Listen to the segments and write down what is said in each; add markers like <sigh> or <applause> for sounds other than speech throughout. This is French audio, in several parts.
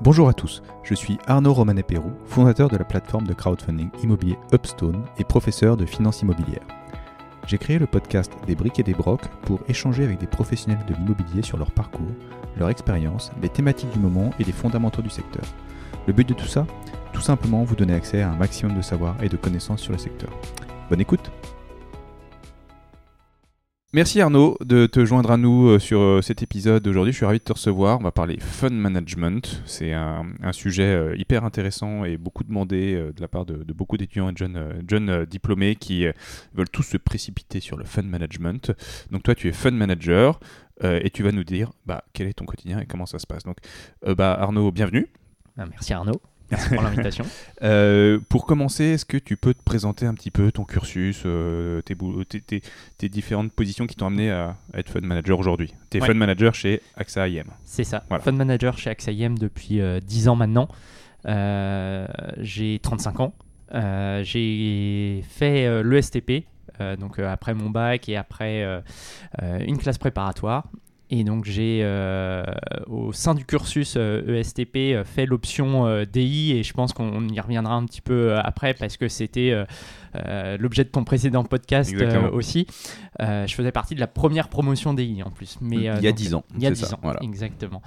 Bonjour à tous, je suis Arnaud Romanet-Pérou, fondateur de la plateforme de crowdfunding immobilier Upstone et professeur de finance immobilière. J'ai créé le podcast Des briques et des brocs pour échanger avec des professionnels de l'immobilier sur leur parcours, leur expérience, les thématiques du moment et les fondamentaux du secteur. Le but de tout ça Tout simplement vous donner accès à un maximum de savoir et de connaissances sur le secteur. Bonne écoute Merci Arnaud de te joindre à nous euh, sur euh, cet épisode aujourd'hui. Je suis ravi de te recevoir. On va parler fund management. C'est un, sujet euh, hyper intéressant et beaucoup demandé de la part de, beaucoup d'étudiants et de jeunes, diplômés qui veulent tous se précipiter sur le fund management. Donc toi, tu es fund manager et tu vas nous dire bah, quel est ton quotidien et comment ça se passe. Donc bah, Arnaud, bienvenue. Ah, merci Arnaud. Merci pour l'invitation. <laughs> Euh, pour commencer, est-ce que tu peux te présenter un petit peu ton cursus, euh, tes, différentes positions qui t'ont amené à, être fund manager aujourd'hui? Tu es fund manager chez AXA IM. C'est ça, fund manager chez AXA IM depuis 10 euh, ans maintenant. j'ai 35 ans. j'ai fait l'ESTP, donc après mon bac et après une classe préparatoire. Et donc j'ai euh, au sein du cursus ESTP euh, e euh, fait l'option DI et je pense qu'on y reviendra un petit peu après parce que c'était l'objet de ton précédent podcast aussi. je faisais partie de la première promotion DI en plus. Mais, il y a 10 ans. Il y a 10 ans, voilà. exactement.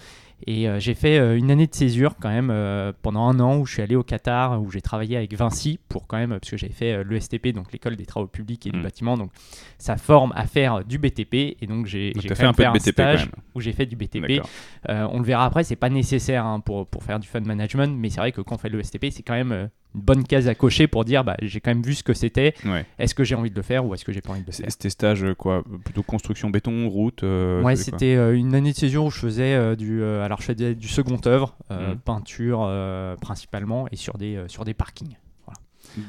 Et euh, j'ai fait euh, une année de césure quand même euh, pendant un an où je suis allé au Qatar, où j'ai travaillé avec Vinci pour quand même, parce que j'avais fait l'ESTP, donc l'école des travaux publics et du hmm. bâtiment. Donc ça forme à faire du BTP. Et donc j'ai fait un, peu de BTP stage où j'ai fait du BTP. on le verra après, c'est pas nécessaire hein, pour, pour faire du fund management, mais c'est vrai que quand on fait l'ESTP, c'est quand même une bonne case à cocher pour dire bah, j'ai quand même vu ce que c'était. Est-ce que j'ai envie de le faire ou est-ce que j'ai pas envie de le faire? C'était stage quoi Plutôt construction béton, route euh, Ouais, c'était euh, une année de césure où je faisais euh, du alors je faisais du second œuvre, mmh. peinture principalement et sur des sur des parkings.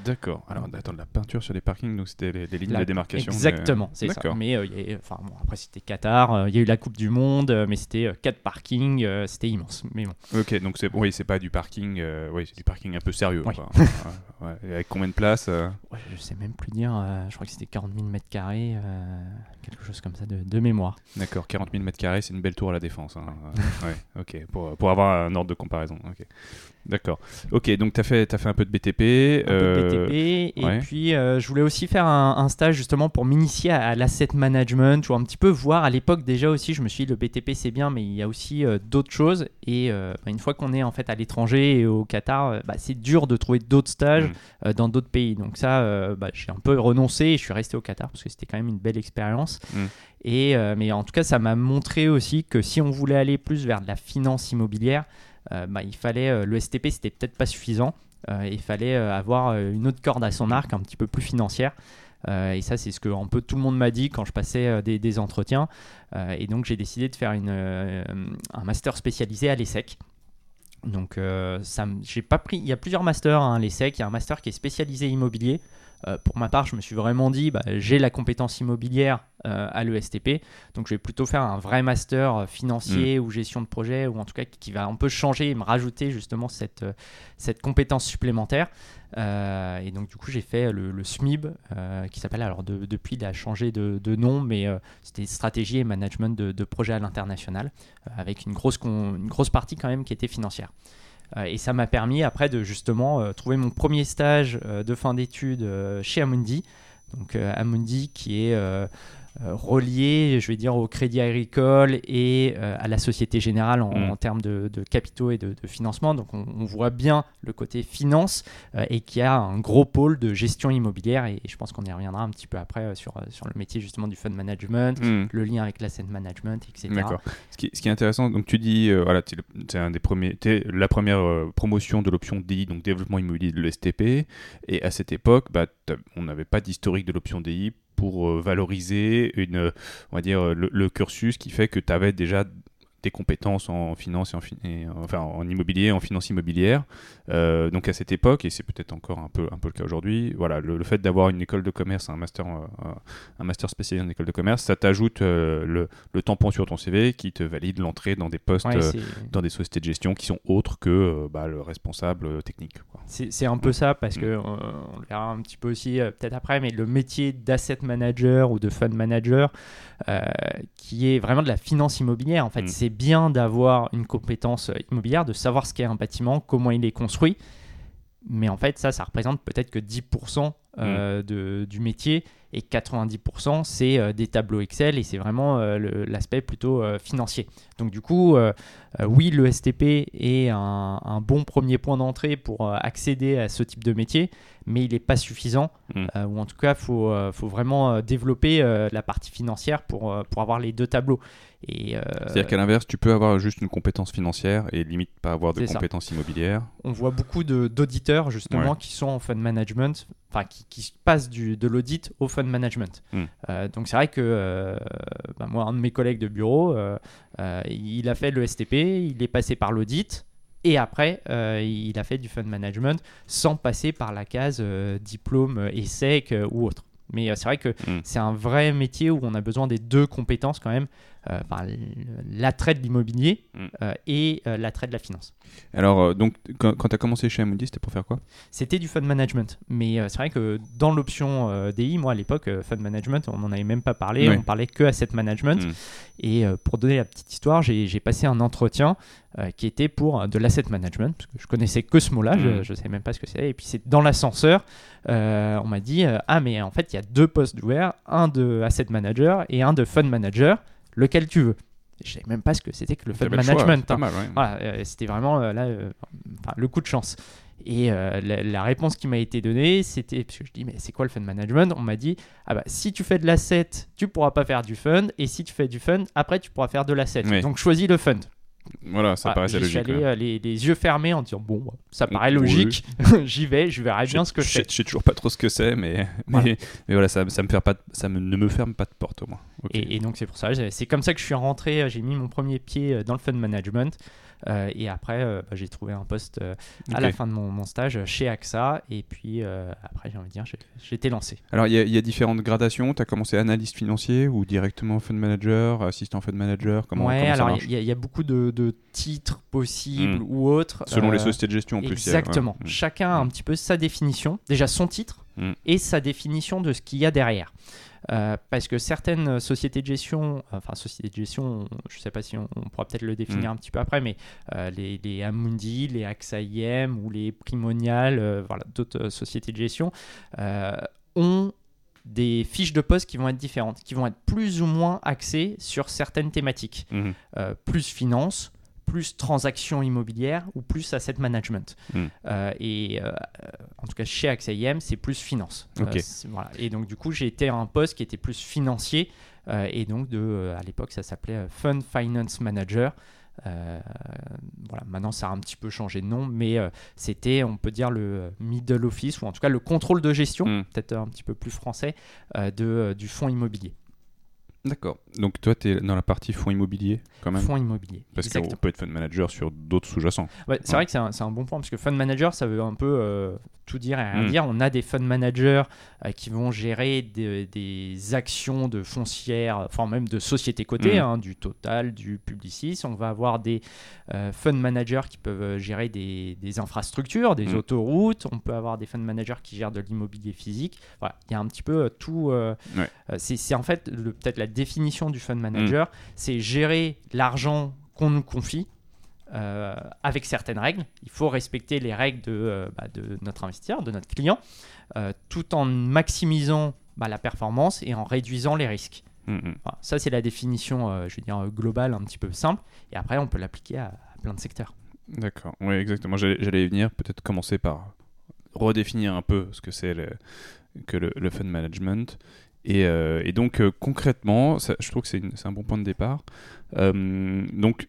D'accord. Alors, attends, la peinture sur les parkings, donc c'était les, lignes de démarcation. Exactement, c'est ça. Mais euh, bon, après, c'était Qatar, euh, il y a eu la Coupe du Monde, euh, mais c'était quatre parkings, c'était immense. Mais bon. Ok, donc c'est oui, c'est pas du parking, oui, c'est du parking un peu sérieux. avec combien de places ouais, Je sais même plus dire, je crois que c'était 40 000 mètres carrés, quelque chose comme ça de, de mémoire. D'accord, 40 000 mètres carrés, c'est une belle tour à la défense. Hein. ouais, ok, pour, pour avoir un ordre de comparaison. Ok. D'accord. Ok, donc tu as fait, as fait un peu de BTP. Un peu de BTP. Et puis, euh, je voulais aussi faire un, stage justement pour m'initier à, l'asset management, ou un petit peu voir à l'époque déjà aussi. Je me suis dit, le BTP c'est bien, mais il y a aussi euh, d'autres choses. Et euh, bah, une fois qu'on est en fait à l'étranger et au Qatar, bah, c'est dur de trouver d'autres stages mm. dans d'autres pays. Donc, ça, bah, j'ai un peu renoncé et je suis resté au Qatar parce que c'était quand même une belle expérience. Mm. Et, mais en tout cas, ça m'a montré aussi que si on voulait aller plus vers de la finance immobilière, euh, bah, il fallait euh, le STP c'était peut-être pas suffisant. Euh, il fallait avoir une autre corde à son arc un petit peu plus financière. et ça, c'est ce que un peu tout le monde m'a dit quand je passais des, entretiens. et donc, j'ai décidé de faire une, un master spécialisé à l'ESSEC. Donc, ça, j'ai pas pris. Il y a plusieurs masters à hein, l'ESSEC. Il y a un master qui est spécialisé immobilier. Euh, pour ma part, je me suis vraiment dit, bah, j'ai la compétence immobilière euh, à l'ESTP, donc je vais plutôt faire un vrai master euh, financier mm. ou gestion de projet, ou en tout cas qui va un peu changer et me rajouter justement cette, cette compétence supplémentaire. et donc du coup, j'ai fait le, SMIB, qui s'appelle, alors depuis, il a changé de, nom, mais c'était stratégie et management de, de projet à l'international, avec une grosse, une grosse partie quand même qui était financière. Euh, et ça m'a permis après de justement euh, trouver mon premier stage euh, de fin d'études chez Amundi. Donc Amundi qui est relié, je vais dire, au crédit agricole et euh, à la Société Générale en, mm. termes de, capitaux et de, financement. Donc on, voit bien le côté finance euh, et qu'il y a un gros pôle de gestion immobilière et, je pense qu'on y reviendra un petit peu après sur, sur le métier justement du fund management, mm. le lien avec l'asset management, etc. D'accord. Ce qui, ce qui, est intéressant, donc tu dis, voilà, c'est un des premiers, es la première promotion de l'option DI, donc développement immobilier de l'ESTP, et à cette époque, bah, on n'avait pas d'historique de l'option DI pour euh, valoriser une, on va dire, le, le cursus qui fait que tu avais déjà compétences en finance et en, enfin, en immobilier, en finance immobilière. Euh, donc à cette époque, et c'est peut-être encore un peu, un peu le cas aujourd'hui, voilà, le, fait d'avoir une école de commerce, un master, euh, un master spécialisé en école de commerce, ça t'ajoute euh, le, le, tampon sur ton CV qui te valide l'entrée dans des postes, dans des sociétés de gestion qui sont autres que bah, le responsable technique. C'est un peu ça, parce mm. que on le verra un petit peu aussi peut-être après, mais le métier d'asset manager ou de fund manager, qui est vraiment de la finance immobilière, en fait, mm. c'est bien d'avoir une compétence immobilière, de savoir ce qu'est un bâtiment, comment il est construit. Mais en fait, ça, ça représente peut-être que 10% euh, de, du métier et 90% c'est euh, des tableaux Excel et c'est vraiment euh, l'aspect plutôt financier. Donc du coup, oui, le STP est un, un bon premier point d'entrée pour accéder à ce type de métier, mais il n'est pas suffisant, mm. ou en tout cas, il faut, faut, vraiment développer la partie financière pour, pour avoir les deux tableaux. Euh, C'est-à-dire qu'à l'inverse, tu peux avoir juste une compétence financière et limite pas avoir de compétences immobilières. On voit beaucoup d'auditeurs justement qui sont en fund management, enfin qui, passent du, de l'audit au fund management. Hmm. Euh, donc c'est vrai que euh, bah, moi, un de mes collègues de bureau, il a fait le STP, il est passé par l'audit. Et après, il a fait du fund management sans passer par la case diplôme, ESSEC ou autre. Mais c'est vrai que hmm. c'est un vrai métier où on a besoin des deux compétences quand même euh, l'attrait de l'immobilier mm. euh, et euh, l'attrait de la finance. Alors, donc, quand, tu as commencé chez Amundi, c'était pour faire quoi? C'était du fund management. Mais c'est vrai que dans l'option DI, moi à l'époque, fund management, on n'en avait même pas parlé, on parlait que asset management. Mm. Et pour donner la petite histoire, j'ai passé un entretien qui était pour de l'asset management, parce que je connaissais que ce mot-là, je ne mm. savais même pas ce que c'était. Et puis c'est dans l'ascenseur, on m'a dit Ah, mais en fait, il y a deux postes ouverts, un de asset manager et un de fund manager lequel tu veux. Je savais même pas ce que c'était que le fund management. Hein. Euh, c'était vraiment euh, là, euh, le coup de chance. Et la, réponse qui m'a été donnée, c'était parce que je dis mais c'est quoi le fund management? On m'a dit ah bah si tu fais de l'asset, tu pourras pas faire du fund, et si tu fais du fund, après tu pourras faire de l'asset. Donc choisis le fund. Voilà, ça paraissait logique. J'allais euh, les, les, yeux fermés en disant bon, ça paraît logique, <laughs> j'y vais, je verrai bien ce que je fais. Je sais toujours pas trop ce que c'est, mais, <laughs> mais, voilà, ça, ça, me pas, ça ne me ferme pas de porte au moins. Et, donc c'est pour ça, c'est comme ça que je suis rentré, euh, j'ai mis mon premier pied euh, dans le fund management. et après, bah, j'ai trouvé un poste à la fin de mon, mon, stage chez AXA. Et puis après, j'ai envie de dire, j'ai été lancé. Alors, il y, y, a différentes gradations. Tu as commencé analyste financier ou directement fund manager, assistant fund manager comment, Ouais, comment alors il y, y, a beaucoup de, de titres possibles hmm. ou autres. Selon les sociétés de gestion en plus. Exactement. Hmm. Chacun a un petit peu sa définition. Déjà son titre hmm. et sa définition de ce qu'il y a derrière. Euh, parce que certaines sociétés de gestion, enfin sociétés de gestion, je ne sais pas si on, pourra peut-être le définir un petit peu après, mais euh, les, les, Amundi, les AXA IM ou les Primonial, euh, voilà, d'autres sociétés de gestion, ont des fiches de poste qui vont être différentes, qui vont être plus ou moins axées sur certaines thématiques. Mhm. plus finance, plus transactions immobilières ou plus asset management. Hmm. Euh, et euh, en tout cas, chez AXA IM, c'est plus finance. Euh, voilà. Et donc, du coup, j'ai été à un poste qui était plus financier. et donc, de, à l'époque, ça s'appelait Fund Finance Manager. Voilà, maintenant ça a un petit peu changé de nom, mais c'était, on peut dire, le middle office, ou en tout cas le contrôle de gestion, hmm. peut-être un petit peu plus français, de, du fonds immobilier. D'accord. Donc toi, tu es dans la partie fonds immobilier quand même Fonds immobilier. Parce qu'on peut être fund manager sur d'autres sous-jacents. Ouais, c'est vrai que c'est un, un, bon point, parce que fund manager, ça veut un peu euh, tout dire et rien hmm. dire. On a des fund managers euh, qui vont gérer des, actions de foncières, enfin même de sociétés cotées, hmm. hein, du Total, du Publicis. On va avoir des euh, fund managers qui peuvent gérer des, infrastructures, des hmm. autoroutes. On peut avoir des fund managers qui gèrent de l'immobilier physique. Voilà, il y a un petit peu tout. C'est en fait peut-être la définition du fund manager, c'est gérer l'argent qu'on nous confie euh, avec certaines règles. Il faut respecter les règles de, euh, bah, de notre investisseur, de notre client, euh, tout en maximisant bah, la performance et en réduisant les risques. Mm, mm. ça, c'est la définition, je veux dire, globale, un petit peu simple. Et après, on peut l'appliquer à, plein de secteurs. D'accord, oui, exactement. J'allais venir, peut-être commencer par redéfinir un peu ce que c'est le, que le, fund management. Et, et donc, concrètement, je trouve que c'est un bon point de départ. donc,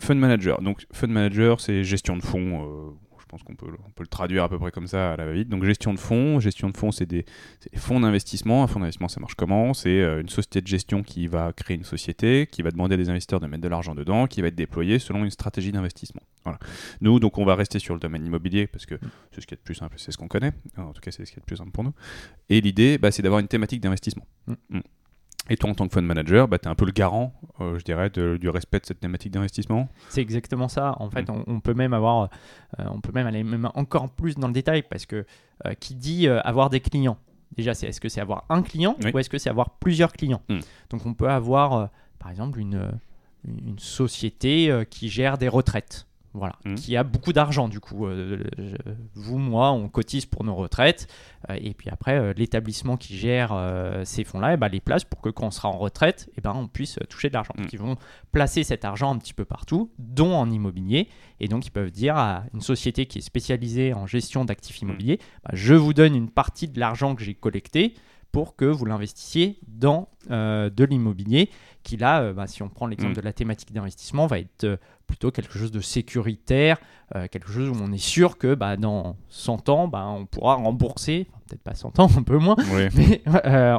Fund manager. Donc, fund manager, c'est gestion de fonds. Je pense qu'on peut, on peut le traduire à peu près comme ça à la va-vite. Donc, gestion de fonds. Gestion de fonds, c'est des, des, fonds d'investissement. Un fonds d'investissement, ça marche comment? C'est euh, une société de gestion qui va créer une société, qui va demander à des investisseurs de mettre de l'argent dedans, qui va être déployé selon une stratégie d'investissement. Voilà. Nous, donc, on va rester sur le domaine immobilier parce que c'est ce qui est le plus simple, c'est ce qu'on connaît. En tout cas, c'est ce qui est le plus simple pour nous. Et l'idée, bah, c'est d'avoir une thématique d'investissement. Mm. Et toi, en tant que fund manager, bah, tu es un peu le garant, euh, je dirais, du respect de cette thématique d'investissement C'est exactement ça. En fait, mm. on, peut même avoir, euh, on peut même aller même encore plus dans le détail parce que euh, qui dit avoir des clients? Déjà, c'est est-ce que c'est avoir un client ou est-ce que c'est avoir plusieurs clients? Mm. Donc, on peut avoir, par exemple, une, une société qui gère des retraites. Voilà, mmh. qui a beaucoup d'argent du coup. vous, moi, on cotise pour nos retraites, et puis après, l'établissement qui gère ces fonds-là, eh ben, les place pour que quand on sera en retraite, eh ben, on puisse toucher de l'argent. Mmh. Ils vont placer cet argent un petit peu partout, dont en immobilier, et donc ils peuvent dire à une société qui est spécialisée en gestion d'actifs mmh. immobiliers, bah, je vous donne une partie de l'argent que j'ai collecté, pour que vous l'investissiez dans euh, de l'immobilier, qui là, euh, bah, si on prend l'exemple mm. de la thématique d'investissement, va être euh, plutôt quelque chose de sécuritaire, quelque chose où on est sûr que bah, dans 100 ans, bah, on pourra rembourser, peut-être pas 100 ans, <laughs> un peu moins, <laughs> mais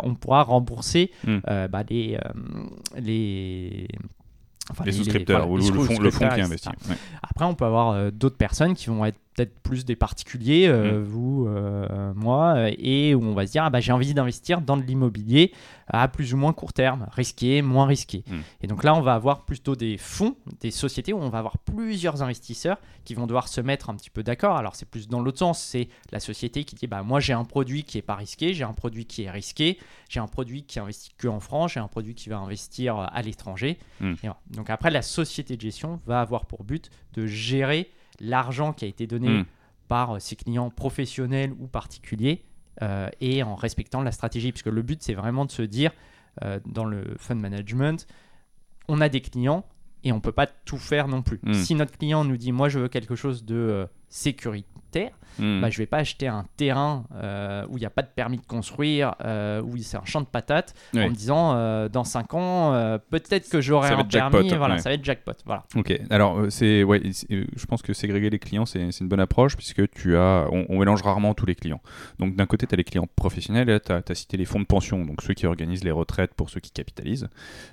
on pourra rembourser mm. les, les les souscripteurs ou le, fonds, qui investit. Après, on peut avoir d'autres personnes qui vont être peut-être plus des particuliers, euh, mm. vous, euh, moi, et où on va se dire ah bah, j'ai envie d'investir dans de l'immobilier à plus ou moins court terme, risqué, moins risqué. Mm. Et donc là, on va avoir plutôt des fonds, des sociétés où on va avoir plusieurs investisseurs qui vont devoir se mettre un petit peu d'accord. Alors c'est plus dans l'autre sens, c'est la société qui dit bah moi j'ai un produit qui est pas risqué, j'ai un produit qui est risqué, j'ai un produit qui investit que en France, j'ai un produit qui va investir à l'étranger. Mm. Donc après, la société de gestion va avoir pour but de gérer l'argent qui a été donné hmm. par euh, ses clients professionnels ou particuliers euh, et en respectant la stratégie. Puisque le but, c'est vraiment de se dire, euh, dans le fund management, on a des clients et on ne peut pas tout faire non plus. Hmm. Si notre client nous dit, moi, je veux quelque chose de sécuritaire, Hmm. Bah, je vais pas acheter un terrain euh, où il n'y a pas de permis de construire, euh, où c'est un champ de patates, en me disant euh, dans 5 ans, peut-être que j'aurai un permis. voilà, ça va être jackpot. Voilà. Ok, alors c'est, ouais, je pense que ségréger les clients, c'est une bonne approche puisque tu as, on, mélange rarement tous les clients. Donc d'un côté, tu as les clients professionnels, et tu as, cité les fonds de pension, donc ceux qui organisent les retraites pour ceux qui capitalisent.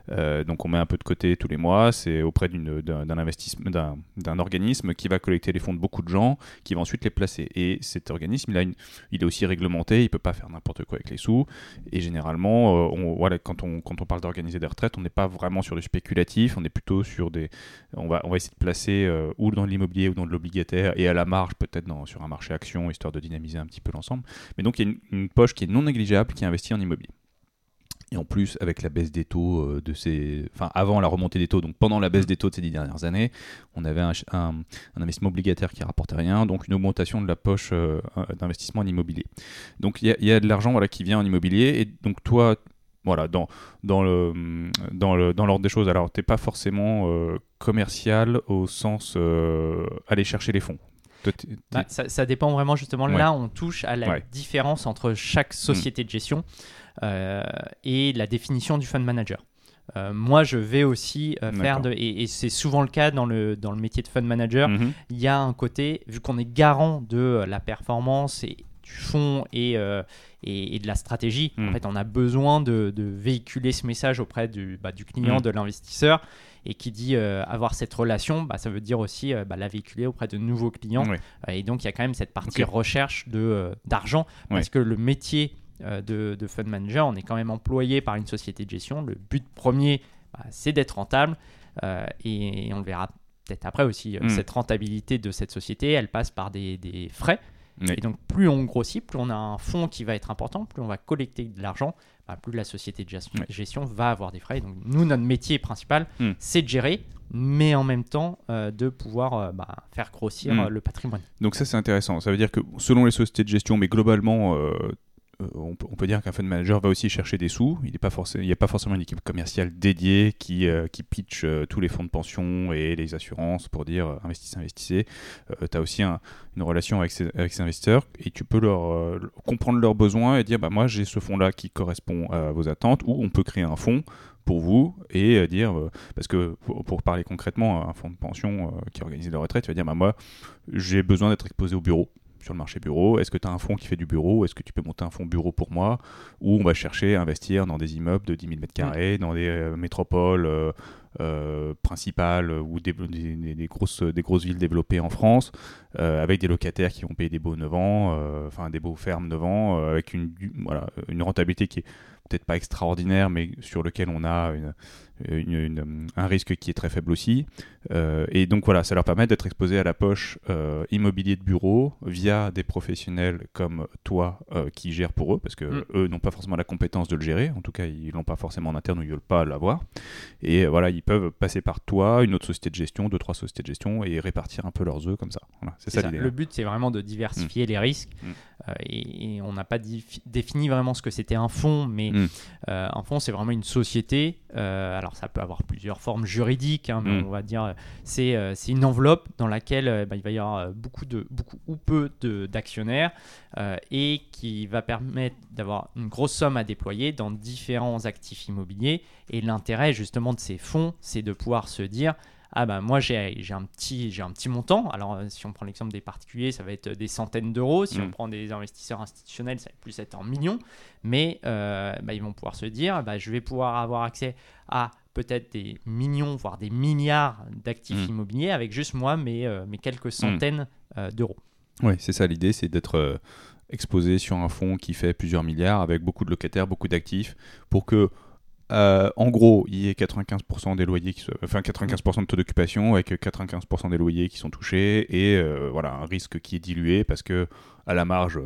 donc on met un peu de côté tous les mois, c'est auprès d'un d'un organisme qui va collecter les fonds de beaucoup de gens, qui va ensuite placer. Et cet organisme, il, a il est aussi réglementé, il ne peut pas faire n'importe quoi avec les sous. Et généralement, euh, on, voilà, quand, on, quand on parle d'organiser des retraites, on n'est pas vraiment sur du spéculatif, on est plutôt sur des... On va, on va essayer de placer euh, ou dans l'immobilier ou dans l'obligataire et à la marge peut-être sur un marché action, histoire de dynamiser un petit peu l'ensemble. Mais donc il y a une poche qui est non négligeable qui investit en immobilier. Et en plus, avec la baisse des taux euh, de ces. Enfin, avant la remontée des taux, donc pendant la baisse mm. des taux de ces dix dernières années, on avait un, un, investissement obligataire qui rapportait rien, donc une augmentation de la poche euh, d'investissement en immobilier. Donc il y, a de l'argent voilà, qui vient en immobilier, et donc toi, voilà, dans, dans le dans le dans l'ordre des choses. Alors, t'es pas forcément euh, commercial au sens aller chercher les fonds. Bah, ça, dépend vraiment justement. Là, on touche à la différence entre chaque société de gestion. Euh, et la définition du fund manager. Euh, moi, je vais aussi euh, faire de. Et, c'est souvent le cas dans le, dans le métier de fund manager. Mhm. Il y a un côté, vu qu'on est garant de la performance et du fond et, et, de la stratégie, en mhm. fait, on a besoin de, de, véhiculer ce message auprès du, bah, du client, mhm. de l'investisseur. Et qui dit avoir cette relation, bah, ça veut dire aussi bah, la véhiculer auprès de nouveaux clients. et donc, il y a quand même cette partie recherche d'argent, parce que le métier euh, de, fund manager, on est quand même employé par une société de gestion. Le but premier, bah, c'est d'être rentable. Euh, et, on le verra peut-être après aussi. Euh, hmm. Cette rentabilité de cette société, elle passe par des, frais. Et donc, plus on grossit, plus on a un fonds qui va être important, plus on va collecter de l'argent, bah, plus la société de gestion, va avoir des frais. donc, nous, notre métier principal, hmm. c'est de gérer, mais en même temps de pouvoir bah, faire grossir hmm. le patrimoine. Donc ça c'est intéressant. Ça veut dire que selon les sociétés de gestion, mais globalement, euh, on, peut, dire qu'un fund manager va aussi chercher des sous. Il n'y a pas forcément une équipe commerciale dédiée qui, euh, pitch euh, tous les fonds de pension et les assurances pour dire investissez, investissez. tu as aussi une relation avec ces, investisseurs et tu peux leur comprendre leurs besoins et dire bah, moi j'ai ce fonds-là qui correspond à vos attentes ou on peut créer un fonds pour vous et dire parce que pour, parler concrètement un fonds de pension qui organise la retraite tu vas dire bah, moi j'ai besoin d'être exposé au bureau sur le marché bureau. Est-ce que tu as un fonds qui fait du bureau? Est-ce que tu peux monter un fonds bureau pour moi? Ou on va chercher à investir dans des immeubles de 10 000 m2, dans des euh, métropoles euh, euh, principales ou des, des, grosses, des grosses villes développées en France, avec des locataires qui vont payer des beaux 9 ans, enfin des beaux fermes 9 ans, avec une, voilà, une rentabilité qui est peut-être pas extraordinaire, mais sur lequel on a une, un risque qui est très faible aussi. et donc voilà, ça leur permet d'être exposés à la poche immobilier de bureau via des professionnels comme toi qui gèrent pour eux, parce que mm. eux n'ont pas forcément la compétence de le gérer, en tout cas ils l'ont pas forcément en interne ou ils veulent pas l'avoir. Et voilà, ils peuvent passer par toi, une autre société de gestion, deux, trois sociétés de gestion et répartir un peu leurs œufs comme ça. Voilà, c'est ça, Le but c'est vraiment de diversifier mm. les risques. Mm. et, on n'a pas défini vraiment ce que c'était un fonds, mais un fonds c'est vraiment une société. Alors ça peut avoir plusieurs formes juridiques, hein, mais on va dire c'est c'est une enveloppe dans laquelle bah, il va y avoir beaucoup de beaucoup ou peu d'actionnaires et qui va permettre d'avoir une grosse somme à déployer dans différents actifs immobiliers. Et l'intérêt justement de ces fonds, c'est de pouvoir se dire ah ben moi j'ai un, petit, un petit montant. Alors euh, si on prend l'exemple des particuliers, ça va être des centaines d'euros. Si on mm. prend des investisseurs institutionnels, ça va plus être en millions. Mais euh, bah, ils vont pouvoir se dire, bah, je vais pouvoir avoir accès à peut-être des millions, voire des milliards d'actifs mm. immobiliers avec juste moi mes, euh, mes quelques mm. centaines d'euros. Oui, c'est ça l'idée, c'est d'être exposé sur un fonds qui fait plusieurs milliards avec beaucoup de locataires, beaucoup d'actifs, pour que euh, en gros, il y ait 95% des loyers qui enfin 95% de taux d'occupation avec 95% des loyers qui sont touchés et euh, voilà un risque qui est dilué parce que à la marge,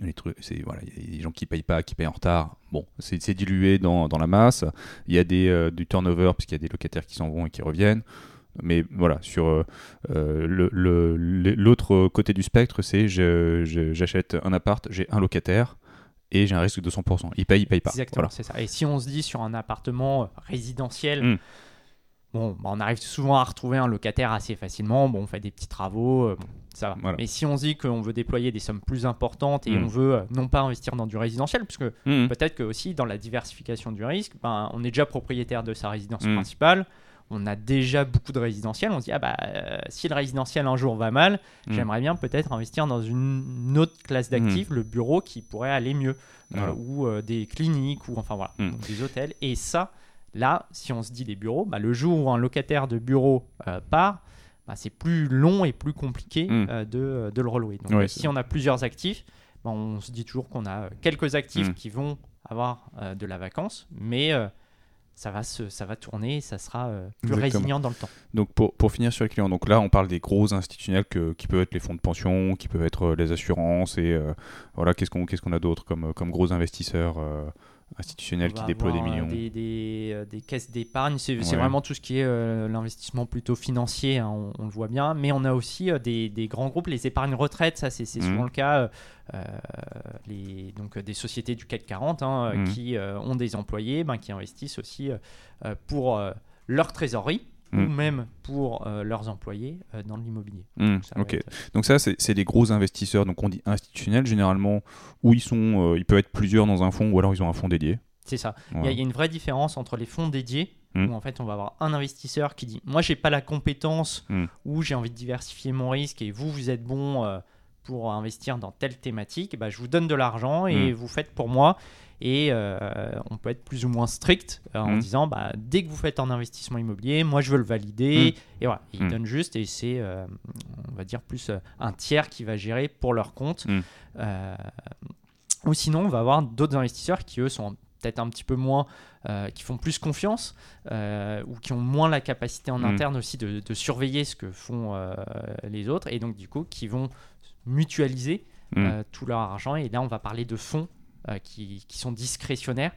les trucs, c'est voilà, il y a des gens qui payent pas, qui payent en retard. Bon, c'est dilué dans, la masse. Il y a des, euh, du turnover puisqu'il y a des locataires qui s'en vont et qui reviennent. Mais voilà, sur euh, euh, l'autre côté du spectre, c'est j'achète un appart, j'ai un locataire et j'ai un risque de 200%. Il paye, il paye pas. Exactement, c'est ça. Et si on se dit sur un appartement résidentiel, hmm. bon, bah, on arrive souvent à retrouver un locataire assez facilement. Bon, on fait des petits travaux, euh, ça va. Mais si on se dit qu'on veut déployer des sommes plus importantes et hmm. on veut non pas investir dans du résidentiel, parce que hmm. peut-être que aussi dans la diversification du risque, ben, on est déjà propriétaire de sa résidence principale on a déjà beaucoup de résidentiels. On se dit, ah bah, euh, si le résidentiel un jour va mal, mm. j'aimerais bien peut-être investir dans une autre classe d'actifs, mm. le bureau qui pourrait aller mieux, euh, ou euh, des cliniques, ou enfin voilà, mm. des hôtels. Et ça, là, si on se dit des bureaux, bah, le jour où un locataire de bureau part, bah, c'est plus long et plus compliqué de, le relouer. Donc si on a plusieurs actifs, bah, on se dit toujours qu'on a quelques actifs qui vont avoir de la vacance, mais ça va, se, ça va tourner et ça sera euh, plus résilient dans le temps. Donc pour, pour, finir sur les clients, donc là on parle des gros institutionnels que, qui peuvent être les fonds de pension, qui peuvent être euh, les assurances et euh, voilà qu'est-ce qu'on qu'est-ce qu'on a d'autre comme, comme gros investisseurs institutionnels qui déploient des millions. Des, des, des caisses d'épargne, c'est vraiment tout ce qui est l'investissement plutôt financier, hein, on, le voit bien, mais on a aussi des, des, grands groupes, les épargnes retraite, ça c'est souvent mmh. le cas euh, les, donc des sociétés du CAC 40 hein, mmh. qui euh, ont des employés ben, qui investissent aussi euh, pour leur trésorerie. Ou mmh. même pour leurs employés dans l'immobilier. Mmh. Donc, ça, c'est des gros investisseurs, donc on dit institutionnels généralement, où ils sont, ils peuvent être plusieurs dans un fonds, ou alors ils ont un fonds dédié. C'est ça. Il y, a une vraie différence entre les fonds dédiés, où en fait on va avoir un investisseur qui dit, moi j'ai pas la compétence, ou j'ai envie de diversifier mon risque, et vous, vous êtes bon pour investir dans telle thématique, bah, je vous donne de l'argent et mm. vous faites pour moi. Et euh, on peut être plus ou moins strict euh, en mm. disant bah, dès que vous faites un investissement immobilier, moi je veux le valider. Mm. Et voilà, ils donnent juste et c'est, euh, on va dire, plus un tiers qui va gérer pour leur compte. ou sinon, on va avoir d'autres investisseurs qui, eux, sont peut-être un petit peu moins, qui font plus confiance ou qui ont moins la capacité en interne aussi de, de, surveiller ce que font les autres et donc du coup qui vont mutualiser tout leur argent. Et là, on va parler de fonds qui, qui, sont discrétionnaires.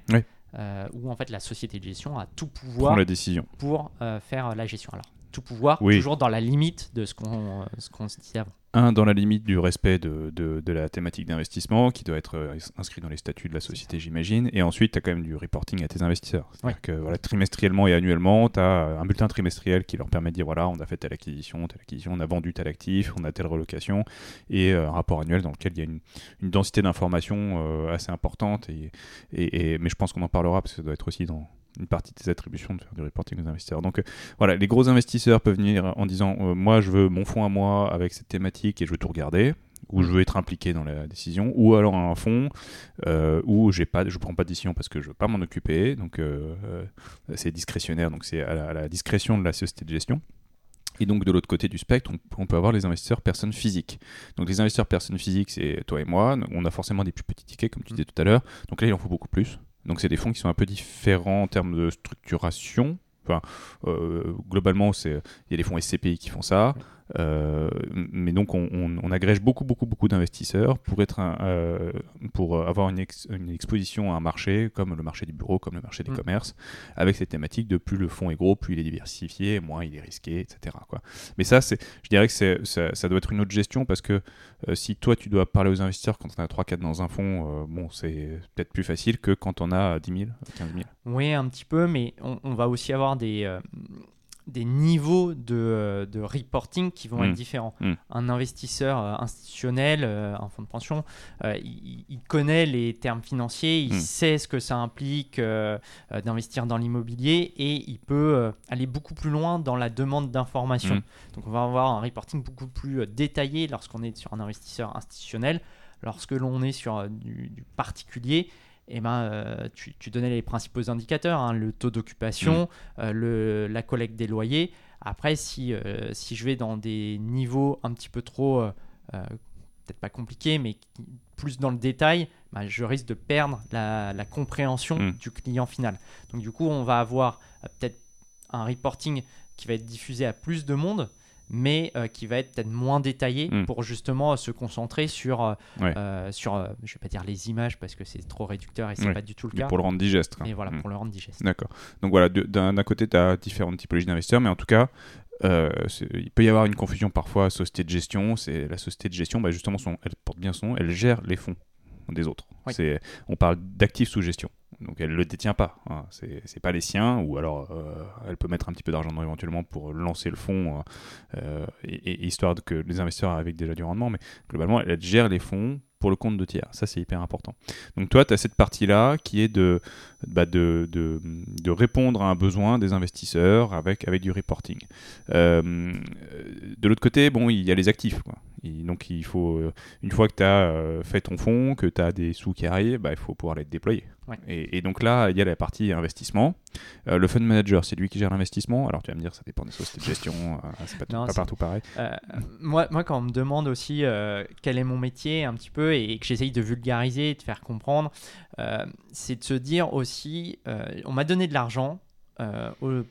Euh, où en fait la société de gestion a tout pouvoir la décision. pour faire la gestion. Alors tout pouvoir, toujours dans la limite de ce qu'on ce qu'on se disait avant. Un, dans la limite du respect de, de, la thématique d'investissement qui doit être euh, inscrit dans les statuts de la société, j'imagine. Et ensuite, tu as quand même du reporting à tes investisseurs. C'est-à-dire que voilà, trimestriellement et annuellement, tu as un bulletin trimestriel qui leur permet de dire voilà, on a fait telle acquisition, telle acquisition, on a vendu tel actif, on a telle relocation. Et euh, un rapport annuel dans lequel il y a une, une densité d'informations euh, assez importante. Et, et, mais je pense qu'on en parlera parce que ça doit être aussi dans, une partie de tes attributions de faire du reporting aux investisseurs. Donc euh, voilà, les gros investisseurs peuvent venir en disant euh, moi je veux mon fonds à moi avec cette thématique et je veux tout regarder ou je veux être impliqué dans la décision, ou alors un fonds euh, où j'ai pas, je prends pas de décision parce que je veux pas m'en occuper, donc c'est discrétionnaire, donc c'est à, la discrétion de la société de gestion. Et donc de l'autre côté du spectre, on, peut avoir les investisseurs personnes physiques. Donc les investisseurs personnes physiques, c'est toi et moi. On a forcément des plus petits tickets, comme tu disais tout à l'heure. Donc là, il en faut beaucoup plus. Donc c'est des fonds qui sont un peu différents en termes de structuration. Enfin, globalement, il y a les fonds SCPI qui font ça. Euh, mais donc on, agrège beaucoup beaucoup beaucoup d'investisseurs pour être euh, pour avoir une, exposition à un marché comme le marché du bureau, comme le marché des mm. commerces, avec cette thématique de plus le fonds est gros, plus il est diversifié, moins il est risqué, etc. Quoi. Mais ça, c'est, je dirais que c'est, ça, doit être une autre gestion parce que euh, si toi tu dois parler aux investisseurs quand on a 3-4 dans un fonds, bon, c'est peut-être plus facile que quand on a 10 000, 15 000. Oui, un petit peu, mais on, on va aussi avoir des des niveaux de, euh, de, reporting qui vont être mm. différents. Mm. Un investisseur euh, institutionnel, euh, un fonds de pension, il, connaît les termes financiers, il mm. sait ce que ça implique d'investir dans l'immobilier et il peut aller beaucoup plus loin dans la demande d'informations. Donc on va avoir un reporting beaucoup plus détaillé lorsqu'on est sur un investisseur institutionnel. Lorsque l'on est sur du particulier, eh ben, euh, tu, donnais les principaux indicateurs, hein, le taux d'occupation, mm. euh, la collecte des loyers. Après, si, euh, si je vais dans des niveaux un petit peu trop, peut-être pas compliqués, mais plus dans le détail, bah, je risque de perdre la, compréhension mm. du client final. Donc du coup, on va avoir peut-être un reporting qui va être diffusé à plus de monde, mais euh, qui va être peut-être moins détaillé hmm. pour justement se concentrer sur, euh, euh, sur je vais pas dire les images parce que c'est trop réducteur et c'est n'est pas du tout le cas. pour le rendre digeste. Et voilà, hmm. pour le rendre digeste. D'accord. Donc voilà, d'un côté, tu as différentes typologies d'investisseurs, mais en tout cas, il peut y avoir une confusion parfois société de gestion. C'est la société de gestion, bah justement, son, elle porte bien son nom, elle gère les fonds des autres. On parle d'actifs sous gestion donc elle ne le détient pas. Hein. C'est pas les siens, ou alors euh, elle peut mettre un petit peu d'argent éventuellement pour lancer le fonds, euh, et, histoire que les investisseurs avec déjà du rendement, mais globalement elle gère les fonds pour le compte de tiers. Ça, c'est hyper important. Donc toi, tu as cette partie-là qui est de, bah, de, de, de, répondre à un besoin des investisseurs avec, avec du reporting. de l'autre côté, bon, il y a les actifs. Quoi donc il faut, euh, une fois que tu as euh, fait ton fonds, que tu as des sous qui arrivent, bah, il faut pouvoir les déployer. Et, donc là, il y a la partie investissement. Euh, le fund manager, c'est lui qui gère l'investissement. Alors tu vas me dire, ça dépend des sociétés de gestion, <laughs> c'est pas, pas partout pareil. moi, moi, quand on me demande aussi quel est mon métier un petit peu et, que j'essaye de vulgariser, de faire comprendre, c'est de se dire aussi, on m'a donné de l'argent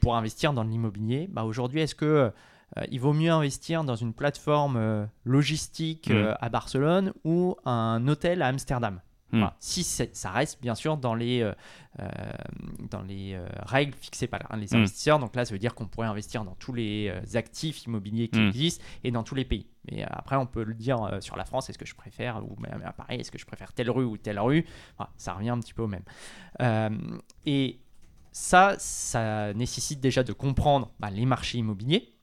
pour investir dans l'immobilier. Bah, Aujourd'hui, est-ce que euh, il vaut mieux investir dans une plateforme euh, logistique mm. euh, à Barcelone ou un hôtel à Amsterdam? Mm. Si ça reste bien sûr dans les, dans les règles fixées par les mm. investisseurs. Donc là, ça veut dire qu'on pourrait investir dans tous les actifs immobiliers qui existent et dans tous les pays. Mais après, on peut le dire sur la France, est-ce que je préfère, ou même à Paris, est-ce que je préfère telle rue ou telle rue? Ça revient un petit peu au même. et ça, ça nécessite déjà de comprendre bah, les marchés immobiliers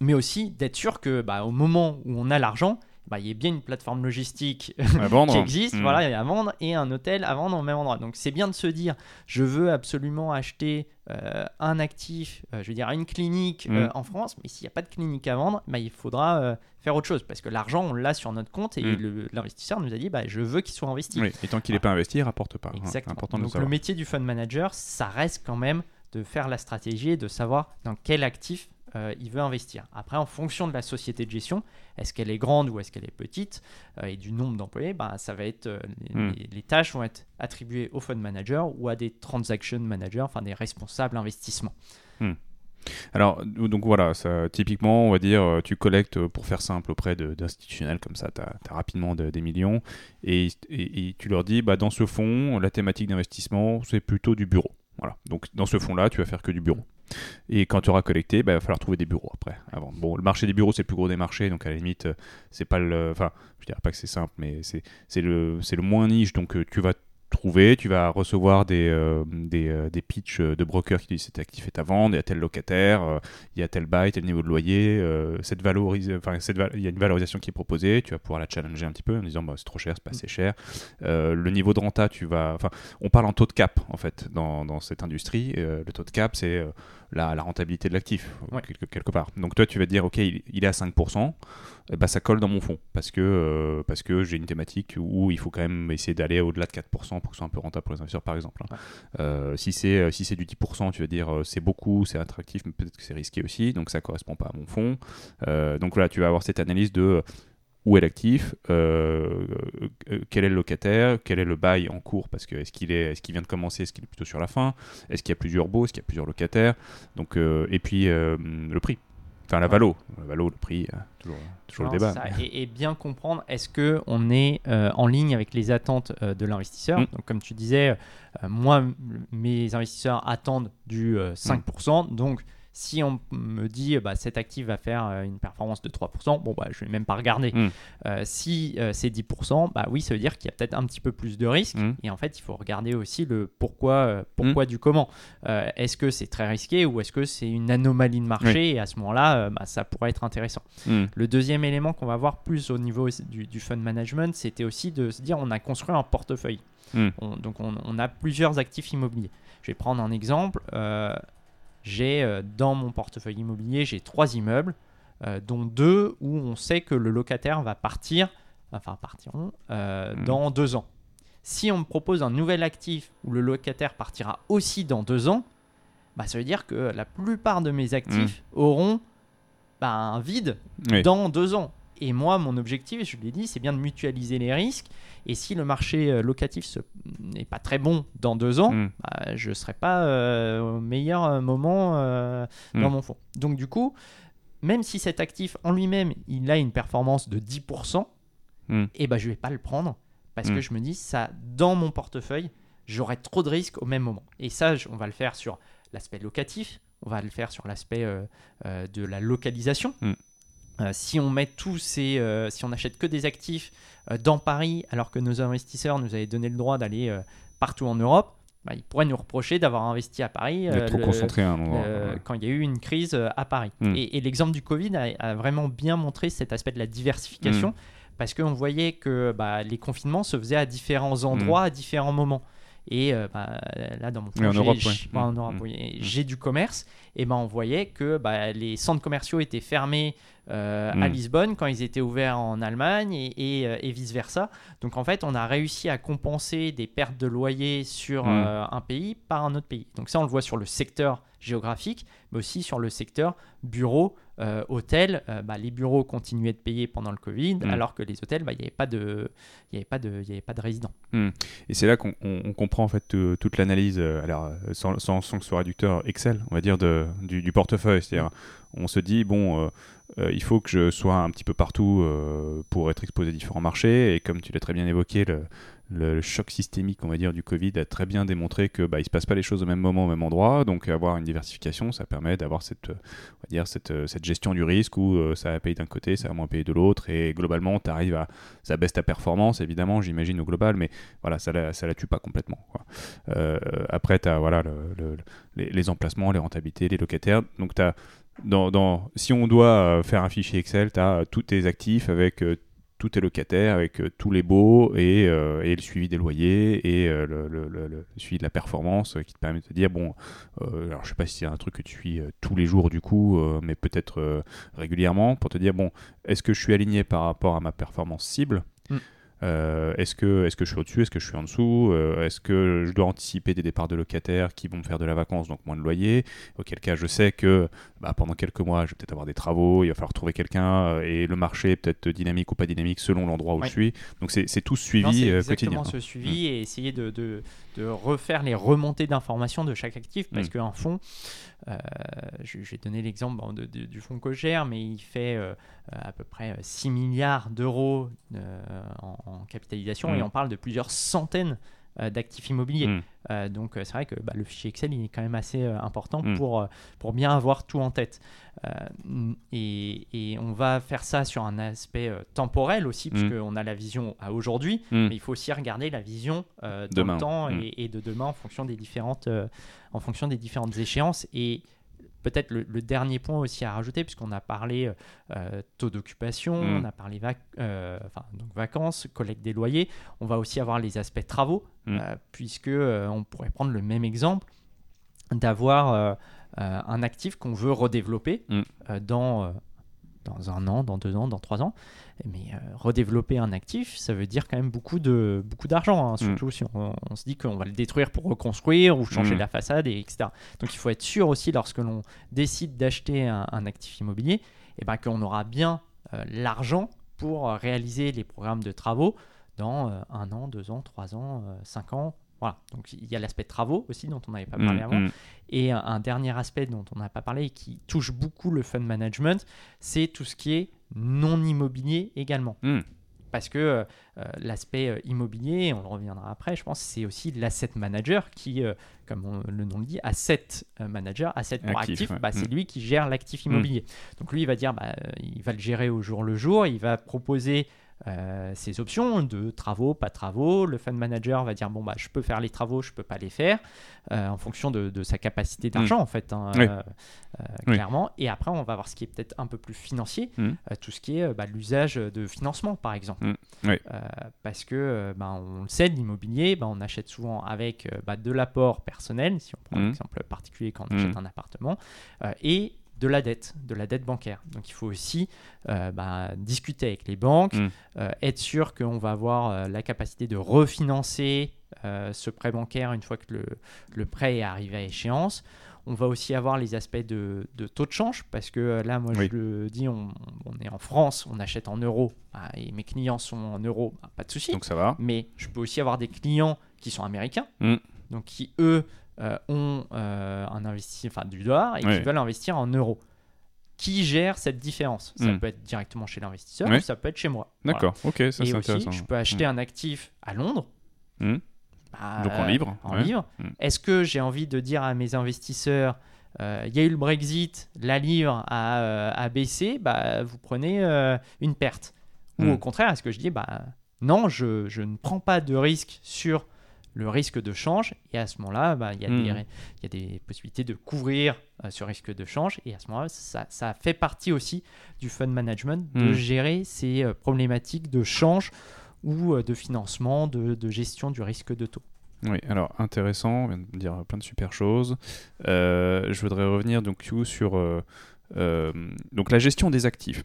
mais aussi d'être sûr que bah, au moment où on a l'argent, bah, il y ait bien une plateforme logistique <laughs> qui existe, mmh. voilà, à vendre, et un hôtel à vendre au même endroit. Donc c'est bien de se dire, je veux absolument acheter euh, un actif, euh, je veux dire une clinique mmh. euh, en France, mais s'il n'y a pas de clinique à vendre, bah, il faudra faire autre chose, parce que l'argent, on l'a sur notre compte, et mmh. l'investisseur nous a dit, bah, je veux qu'il soit investi. et tant qu'il n'est pas investi, il ne rapporte pas. Exactement. Donc le métier du fund manager, ça reste quand même de faire la stratégie et de savoir dans quel actif euh, il veut investir. Après, en fonction de la société de gestion, est-ce qu'elle est grande ou est-ce qu'elle est petite, euh, et du nombre d'employés, bah, ça va être euh, hmm. les, tâches vont être attribuées au fund manager ou à des transaction managers, enfin des responsables investissement. Hmm. Alors, donc voilà, ça, typiquement, on va dire, tu collectes, pour faire simple, auprès d'institutionnels comme ça, tu as, rapidement des millions, et, et, tu leur dis, bah, dans ce fonds, la thématique d'investissement, c'est plutôt du bureau. Voilà. Donc dans ce fonds-là, tu vas faire que du bureau. Et quand tu auras collecté, bah, il va falloir trouver des bureaux après. Avant. Bon, le marché des bureaux, c'est le plus gros des marchés, donc à la limite, euh, c'est pas le. Enfin, je dirais pas que c'est simple, mais c'est le, le moins niche, donc euh, tu vas trouver, tu vas recevoir des, euh, des, euh, des pitchs de brokers qui disent cet actif est à vendre, il y a tel locataire, euh, il y a tel bail, tel niveau de loyer, cette valorise, enfin, cette il y a une valorisation qui est proposée, tu vas pouvoir la challenger un petit peu en disant bah, c'est trop cher, c'est pas assez cher. le niveau de renta, tu vas, enfin, on parle en taux de cap en fait dans, dans cette industrie. le taux de cap, c'est la, la, rentabilité de l'actif quelque, quelque, part. Donc toi, tu vas te dire ok, il, il est à 5%. Bah, ça colle dans mon fond parce que, euh, parce que j'ai une thématique où il faut quand même essayer d'aller au-delà de 4% pour que ce soit un peu rentable pour les investisseurs, par exemple. Hein. Euh, si c'est euh, si c'est du 10%, tu vas dire c'est beaucoup, c'est attractif, mais peut-être que c'est risqué aussi, donc ça correspond pas à mon fond. donc voilà, tu vas avoir cette analyse de où est l'actif, euh, quel est le locataire, quel est le bail en cours, parce que est-ce qu'il est, est-ce qu'il vient de commencer, est-ce qu'il est plutôt sur la fin, est-ce qu'il y a plusieurs baux, est-ce qu'il y a plusieurs locataires, donc et puis le prix. Enfin, la valo. La valo, le prix, toujours, toujours le débat. Et, bien comprendre, est-ce qu'on est en ligne avec les attentes de l'investisseur mm. Donc, comme tu disais, moi, mes investisseurs attendent du 5%. Donc, si on me dit bah, cet actif va faire euh, une performance de 3%, bon bah je vais même pas regarder. Hmm. Euh, si euh, c'est 10%, bah oui, ça veut dire qu'il y a peut-être un petit peu plus de risque. Hmm. Et en fait, il faut regarder aussi le pourquoi, pourquoi hmm. du comment. est-ce que c'est très risqué ou est-ce que c'est une anomalie de marché? Et à ce moment-là, bah, ça pourrait être intéressant. Le deuxième élément qu'on va voir plus au niveau du, du fund management, c'était aussi de se dire on a construit un portefeuille. donc on, on, a plusieurs actifs immobiliers. Je vais prendre un exemple j'ai euh, dans mon portefeuille immobilier, j'ai trois immeubles, euh, dont deux où on sait que le locataire va partir, enfin partiront, euh, hmm. dans deux ans. Si on me propose un nouvel actif où le locataire partira aussi dans deux ans, bah, ça veut dire que la plupart de mes actifs hmm. auront bah, un vide dans deux ans. Et moi, mon objectif, je l'ai dit, c'est bien de mutualiser les risques. Et si le marché euh, locatif n'est pas très bon dans deux ans, hmm. bah, je ne serai pas euh, au meilleur euh, moment dans hmm. mon fonds. Donc du coup, même si cet actif en lui-même, il a une performance de 10%, hmm. et eh ben, je ne vais pas le prendre parce que je me dis, ça, dans mon portefeuille, j'aurai trop de risques au même moment. Et ça, on va le faire sur l'aspect locatif, on va le faire sur l'aspect de la localisation. Euh, si on met tous ces, euh, si on n'achète que des actifs euh, dans Paris, alors que nos investisseurs nous avaient donné le droit d'aller partout en Europe, bah, ils pourraient nous reprocher d'avoir investi à Paris trop concentré quand il y a eu une crise à Paris. Hmm. Et, l'exemple du Covid a, vraiment bien montré cet aspect de la diversification, hmm. parce qu'on voyait que bah, les confinements se faisaient à différents endroits, à différents moments. Et bah, là, dans mon en Europe, hmm. j'ai du commerce. Et ben, on voyait que bah, les centres commerciaux étaient fermés euh, à. Lisbonne quand ils étaient ouverts en Allemagne et, euh, vice-versa. Donc en fait, on a réussi à compenser des pertes de loyer sur euh, un pays par un autre pays. Donc ça, on le voit sur le secteur géographique, mais aussi sur le secteur bureau, hôtel. Bah, les bureaux continuaient de payer pendant le Covid, hmm. alors que les hôtels, bah, il n'y avait pas de, avait pas de, il avait pas de résidents. Et c'est là qu'on comprend en fait toute l'analyse, alors sans, sans, que ce soit réducteur Excel, on va dire de, du, du portefeuille. C'est-à-dire, on se dit bon euh, il faut que je sois un petit peu partout euh, pour être exposé à différents marchés. Et comme tu l'as très bien évoqué, le, choc systémique, on va dire, du Covid a très bien démontré que bah, il se passe pas les choses au même moment, au même endroit. Donc avoir une diversification, ça permet d'avoir cette, on va dire, cette, cette, gestion du risque où euh, ça va payer d'un côté, ça va moins payer de l'autre. Et globalement, tu à, ça baisse ta performance, évidemment, j'imagine au global, mais voilà, ça la, ça la tue pas complètement. après, tu as voilà, les, emplacements, les rentabilités, les locataires. Donc as dans, si on doit euh, faire un fichier Excel, tu as euh, tous tes actifs avec euh, tous tes locataires, avec tous les baux et, et, le suivi des loyers et le, suivi de la performance qui te permet de te dire, bon, alors je sais pas si c'est un truc que tu suis tous les jours du coup, mais peut-être régulièrement, pour te dire, bon, est-ce que je suis aligné par rapport à ma performance cible mm. Euh, est-ce que, est que je suis au-dessus Est-ce que je suis en dessous euh, Est-ce que je dois anticiper des départs de locataires qui vont me faire de la vacance, donc moins de loyer Auquel cas, je sais que bah, pendant quelques mois, je vais peut-être avoir des travaux, il va falloir trouver quelqu'un, euh, et le marché est peut-être dynamique ou pas dynamique selon l'endroit où je suis. Donc c'est tout suivi non, quotidien. ce suivi mmh. et essayer de, de, de, refaire les remontées d'informations de chaque actif, parce mmh. qu'un fonds, j'ai donné l'exemple du fonds que je gère, mais il fait à peu près 6 milliards d'euros en, capitalisation et mmh. on parle de plusieurs centaines euh, d'actifs immobiliers. Mmh. Euh, donc euh, c'est vrai que bah, le fichier Excel il est quand même assez important mmh. pour, pour bien avoir tout en tête. Et, et, on va faire ça sur un aspect temporel aussi, puisqu'on a la vision à aujourd'hui, mais il faut aussi regarder la vision de temps et, et, de demain en fonction des différentes, en fonction des différentes échéances. Et peut-être le, dernier point aussi à rajouter, puisqu'on a parlé euh, taux d'occupation, mm. on a parlé euh, donc vacances, collecte des loyers, on va aussi avoir les aspects travaux, mm. euh, puisque on pourrait prendre le même exemple d'avoir un actif qu'on veut redévelopper mm. dans dans un an, dans deux ans, dans trois ans. Mais euh, redévelopper un actif, ça veut dire quand même beaucoup de beaucoup d'argent, hein, mm. surtout si on, se dit qu'on va le détruire pour reconstruire ou changer mm. la façade, et, etc. Donc il faut être sûr aussi lorsque l'on décide d'acheter un, actif immobilier, eh ben, qu'on aura bien euh, l'argent pour réaliser les programmes de travaux dans un an, deux ans, trois ans, cinq ans. Voilà, donc il y a l'aspect travaux aussi dont on n'avait pas parlé avant. Et un, dernier aspect dont on n'a pas parlé et qui touche beaucoup le fund management, c'est tout ce qui est non immobilier également. Parce que euh, euh, l'aspect euh, immobilier, on le reviendra après, je pense, c'est aussi l'asset manager qui, comme le nom le dit, asset manager, asset pour actif, bah, c'est mm. lui qui gère l'actif mm. immobilier. Donc lui, il va dire, bah, il va le gérer au jour le jour, il va proposer euh, ses options de travaux, pas travaux. Le fund manager va dire bon bah je peux faire les travaux, je peux pas les faire euh, en fonction de, sa capacité d'argent mm. en fait, hein, euh, clairement. Et après on va voir ce qui est peut-être un peu plus financier, mm. tout ce qui est bah, l'usage de financement par exemple, mm. parce que bah, on le sait l'immobilier, bah, on achète souvent avec bah, de l'apport personnel, si on prend l'exemple particulier quand on achète un appartement, et de la dette, de la dette bancaire. Donc il faut aussi euh, bah, discuter avec les banques, mm. euh, être sûr qu'on va avoir euh, la capacité de refinancer ce prêt bancaire une fois que le, prêt est arrivé à échéance. On va aussi avoir les aspects de, taux de change, parce que là, moi, je le dis, on, est en France, on achète en euros, bah, et mes clients sont en euros, bah, pas de souci. Donc ça va. Mais je peux aussi avoir des clients qui sont américains, mm. donc qui, eux, ont euh, un investi, enfin, du dollar et qui veulent investir en euros. Qui gère cette différence? Ça hmm. peut être directement chez l'investisseur ou ça peut être chez moi. D'accord, ok, ça c'est intéressant. Je peux acheter hmm. un actif à Londres. Hmm. Bah, Donc en libre. En livre. Est-ce que j'ai envie de dire à mes investisseurs euh, il y a eu le Brexit, la livre a, baissé, bah, vous prenez une perte. Ou au contraire, est-ce que je dis, bah, non, je, je, ne prends pas de risque sur le risque de change. Et à ce moment-là, bah, il y, hmm. y, a des possibilités de couvrir euh, ce risque de change. Et à ce moment-là, ça, ça, fait partie aussi du fund management de hmm. gérer ces euh, problématiques de change ou euh, de financement, de, de, gestion du risque de taux. Oui, alors intéressant, on vient de dire plein de super choses. je voudrais revenir donc sur donc la gestion des actifs.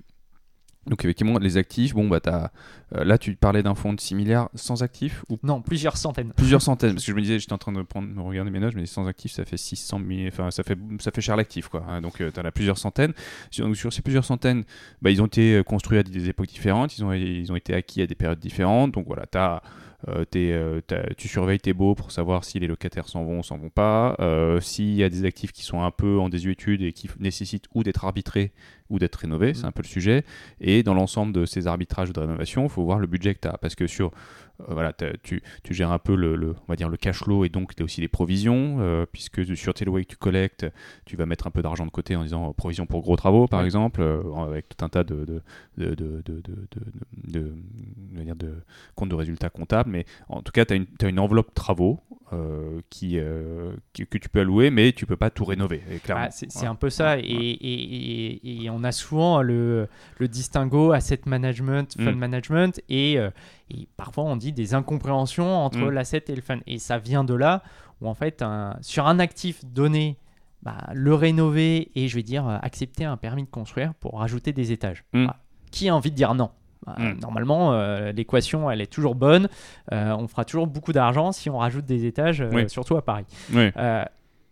Donc effectivement, les actifs, bon bah as, euh, là tu parlais d'un fonds de 6 milliards sans actifs ou Non, plusieurs centaines. <laughs> Plusieurs centaines, parce que je me disais, j'étais en train de prendre, regarder mes notes, disais sans actifs ça fait 600 000, enfin ça fait, ça fait cher l'actif quoi. Hein. donc euh, tu en as plusieurs centaines. Sur, sur, ces plusieurs centaines, bah, ils ont été euh, construits à des époques différentes, ils ont, ils ont été acquis à des périodes différentes. Donc voilà, tu as euh, euh, tu surveilles tes baux pour savoir si les locataires s'en vont ou s'en vont pas, euh, s'il y a des actifs qui sont un peu en désuétude et qui nécessitent ou d'être arbitrés ou d'être rénovés, c'est mmh. un peu le sujet. Et dans l'ensemble de ces arbitrages de rénovation, il faut voir le budget que tu as. Parce que sur euh, voilà, tu, tu, gères un peu le, on va dire le cash flow et donc tu as aussi les provisions, euh, puisque sur tes loyers que tu collectes, tu vas mettre un peu d'argent de côté en disant euh, provision pour gros travaux par exemple, avec tout un tas de, de, de, de, de, de comptes de résultats comptables, mais en tout cas tu as, as, une enveloppe travaux qui, que tu peux allouer, mais tu peux pas tout rénover. Ah, c'est un peu ça, et, et, et, on a souvent le, le distinguo asset management, fund mm. management, et et parfois, on dit des incompréhensions entre mm. l'asset et le fund. Et ça vient de là où, en fait, sur un actif donné, bah, le rénover et, je vais dire, accepter un permis de construire pour rajouter des étages. Mm. Qui a envie de dire non? Bah. Normalement, euh, l'équation, elle est toujours bonne. Euh, on fera toujours beaucoup d'argent si on rajoute des étages, euh, surtout à Paris. Oui.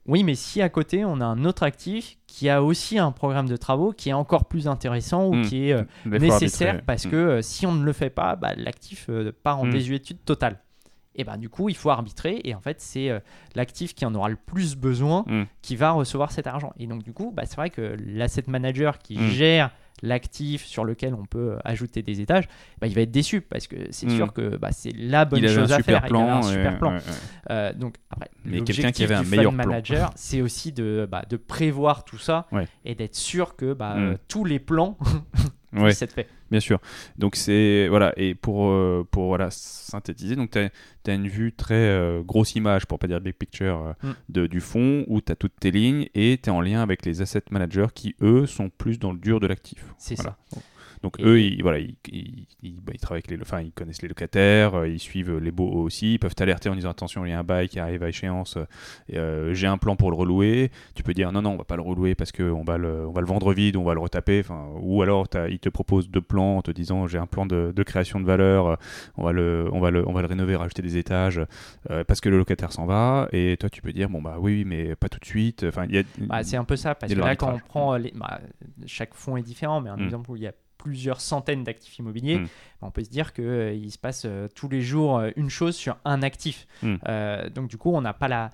Oui, mais si à côté, on a un autre actif qui a aussi un programme de travaux qui est encore plus intéressant ou hmm. qui est euh, nécessaire parce hmm. que euh, si on ne le fait pas, bah, l'actif euh, part en hmm. désuétude totale. Et ben du coup, il faut arbitrer et en fait, c'est l'actif qui en aura le plus besoin qui va recevoir cet argent. Et donc du coup, bah, c'est vrai que l'asset manager qui gère l'actif sur lequel on peut ajouter des étages, bah, il va être déçu parce que c'est hmm. sûr que bah, c'est la bonne chose à faire. Plan, il un super plan. Euh, donc après, mais quelqu'un qui avait un meilleur manager, <laughs> c'est aussi de, de prévoir tout ça et d'être sûr que tous les plans <laughs> ouais, fait. Bien sûr. Donc c'est voilà et pour euh, pour voilà synthétiser donc tu as, une vue très euh, grosse image pour pas dire big picture euh, hmm. de, du fond où tu as toutes tes lignes et tu es en lien avec les asset managers qui eux sont plus dans le dur de l'actif. C'est ça. Donc eux, ils, voilà, ils, bah, ils, travaillent avec les, enfin, ils connaissent les locataires, euh, ils suivent les baux aussi, ils peuvent t'alerter en disant attention, il y a un bail qui arrive à échéance, euh, j'ai un plan pour le relouer. Tu peux dire non, non, on va pas le relouer parce qu'on va le, on va le vendre vide, on va le retaper. Ou alors ils te proposent deux plans en te disant j'ai un plan de, de, création de valeur, on va le, on va le, on va le rénover, rajouter des étages euh, parce que le locataire s'en va. Et toi, tu peux dire bon bah oui, mais pas tout de suite. Enfin, bah, c'est un peu ça parce que là, quand on prend les, bah, chaque fonds est différent, mais un mm. exemple où il y a plusieurs centaines d'actifs immobiliers, mm. ben, on peut se dire qu'il euh, il se passe euh, tous les jours euh, une chose sur un actif. Mm. donc du coup, on n'a pas la,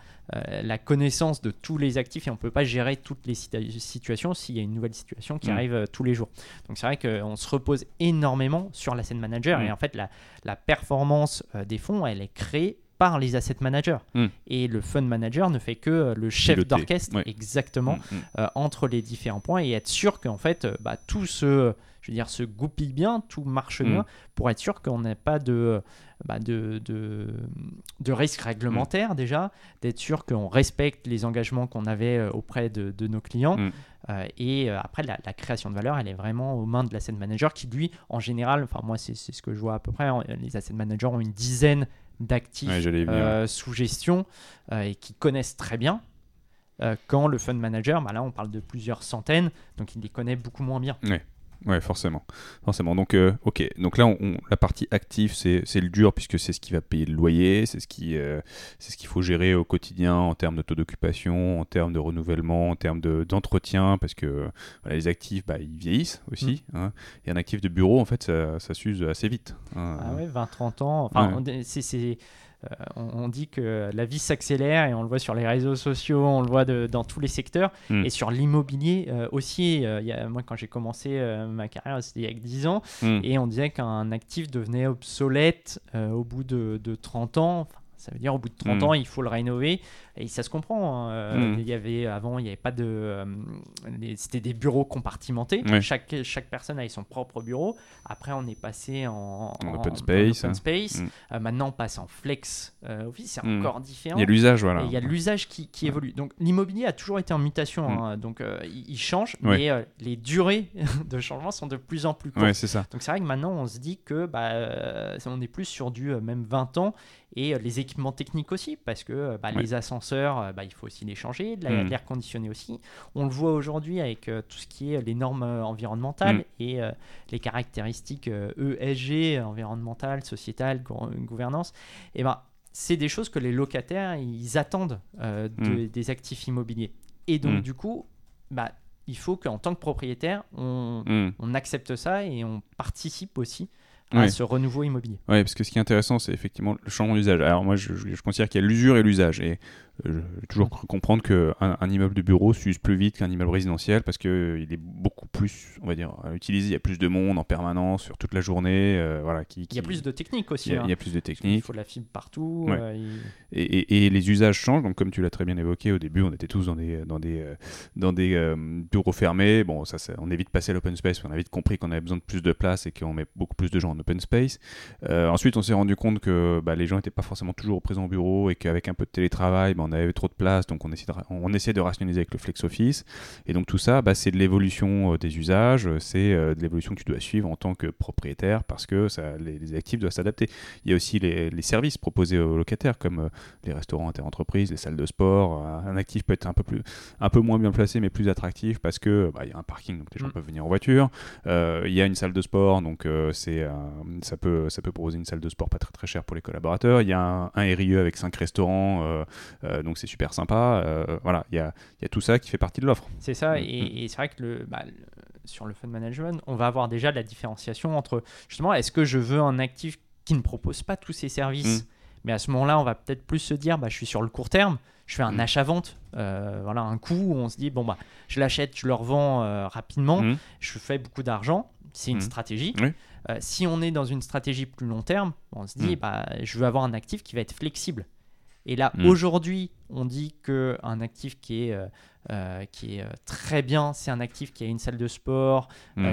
la, connaissance de tous les actifs et on ne peut pas gérer toutes les situations s'il y a une nouvelle situation qui mm. arrive tous les jours. Donc c'est vrai qu'on se repose énormément sur l'asset manager et en fait la, la performance des fonds, elle est créée par les asset managers. Hmm. Et le fund manager ne fait que euh, le chef d'orchestre exactement hmm, hmm. Euh, entre les différents points et être sûr qu'en fait euh, bah, tout se, je veux dire, se goupille bien, tout marche bien pour être sûr qu'on n'ait pas de, bah, de, de, de, risque réglementaire déjà, d'être sûr qu'on respecte les engagements qu'on avait auprès de, de nos clients. et après, la, création de valeur, elle est vraiment aux mains de l'asset manager qui, lui, en général, enfin moi, c'est ce que je vois à peu près, les asset managers ont une dizaine d'actifs euh, sous gestion euh, et qui connaissent très bien. Euh, quand le fund manager, bah là on parle de plusieurs centaines, donc il les connaît beaucoup moins bien. Ouais, forcément. forcément. Donc, euh, ok. Donc là, on, la partie active, c'est le dur puisque c'est ce qui va payer le loyer, c'est ce qui, euh, c'est ce qu'il faut gérer au quotidien en termes de taux d'occupation, en termes de renouvellement, en termes d'entretien, parce que les actifs, bah, ils vieillissent aussi. Mm. Hein. Et un actif de bureau, en fait, ça, ça s'use assez vite. Hein. Ah ouais, 20-30 ans. Enfin, c'est euh, on, dit que la vie s'accélère et on le voit sur les réseaux sociaux, on le voit dans tous les secteurs hmm. et sur l'immobilier euh, aussi. Euh, y a, moi, quand j'ai commencé ma carrière, c'était il y a 10 ans hmm. et on disait qu'un actif devenait obsolète au bout de, de 30 ans. Ça veut dire au bout de 30 hmm. ans, il faut le rénover. Et ça se comprend. Hein. Euh. Il y avait, avant, il n'y avait pas de. Euh, c'était des bureaux compartimentés. Chaque, chaque personne avait son propre bureau. Après, on est passé en, open space. open space. Hmm. Euh, maintenant, on passe en flex office. C'est encore différent. Il y a l'usage, voilà. il y a l'usage qui, qui évolue. Donc, l'immobilier a toujours été en mutation. Hein. Donc, il, change. Mais les durées <laughs> de changement sont de plus en plus courtes. c'est ça. Donc, c'est vrai que maintenant, on se dit que bah, on est plus sur du même 20 ans. Et les équipements techniques aussi. Parce que bah, les ascenseurs euh, bah, il faut aussi les changer, l'air conditionné aussi. On le voit aujourd'hui avec euh, tout ce qui est les normes euh, environnementales et les caractéristiques ESG, e environnementales, sociétales, gouvernance. Et ben, c'est des choses que les locataires ils attendent hmm. des actifs immobiliers. Et donc, du coup, bah, il faut qu'en tant que propriétaire, on, on, accepte ça et on participe aussi à ce renouveau immobilier. Oui, parce que ce qui est intéressant, c'est effectivement le changement d'usage. Alors moi, je, je considère qu'il y a l'usure et l'usage. Et euh, j'ai toujours cru comprendre qu'un un immeuble de bureau s'use plus vite qu'un immeuble résidentiel parce qu'il euh, est beaucoup plus, on va dire, utilisé. Il y a plus de monde en permanence sur toute la journée. Euh, voilà, qui, Il y a plus de techniques aussi. Il y a, hein. plus de techniques. Il faut la fibre partout. et, et, les usages changent. Donc, comme tu l'as très bien évoqué, au début, on était tous dans des, dans des, dans des bureaux fermés. Bon, ça, on évite de passer à l'open space. On a vite compris qu'on avait besoin de plus de place et qu'on met beaucoup plus de gens en open space. ensuite, on s'est rendu compte que bah, les gens n'étaient pas forcément toujours présents au bureau et qu'avec un peu de télétravail, bah, on avait trop de place donc on essaie de, on essaie de rationaliser avec le flex office. Et donc tout ça, bah, c'est de l'évolution euh, des usages, c'est euh, de l'évolution que tu dois suivre en tant que propriétaire parce que ça, les, actifs doivent s'adapter. Il y a aussi les, services proposés aux locataires comme euh, les restaurants interentreprises, les salles de sport. Un actif peut être un peu, plus, un peu moins bien placé mais plus attractif parce que il y a un parking donc les gens mm. peuvent venir en voiture. il y a une salle de sport donc c'est ça peut ça peut proposer une salle de sport pas très très chère pour les collaborateurs. Il y a un, un RIE avec 5 restaurants donc c'est super sympa. Euh, voilà, il y a, tout ça qui fait partie de l'offre. C'est ça, mm, et, mm. c'est vrai que bah, le, sur le fund management, on va avoir déjà la différenciation entre justement, est-ce que je veux un actif qui ne propose pas tous ces services mm. Mais à ce moment-là, on va peut-être plus se dire, bah, je suis sur le court terme, je fais un achat-vente, euh, voilà, un coup où on se dit, bon, bah, je l'achète, je le revends euh, rapidement, je fais beaucoup d'argent, c'est une stratégie. si on est dans une stratégie plus long terme, on se dit, bah, je veux avoir un actif qui va être flexible. Et là, mm. aujourd'hui, on dit qu'un actif qui est, euh, euh, qui est euh, très bien, c'est un actif qui a une salle de sport,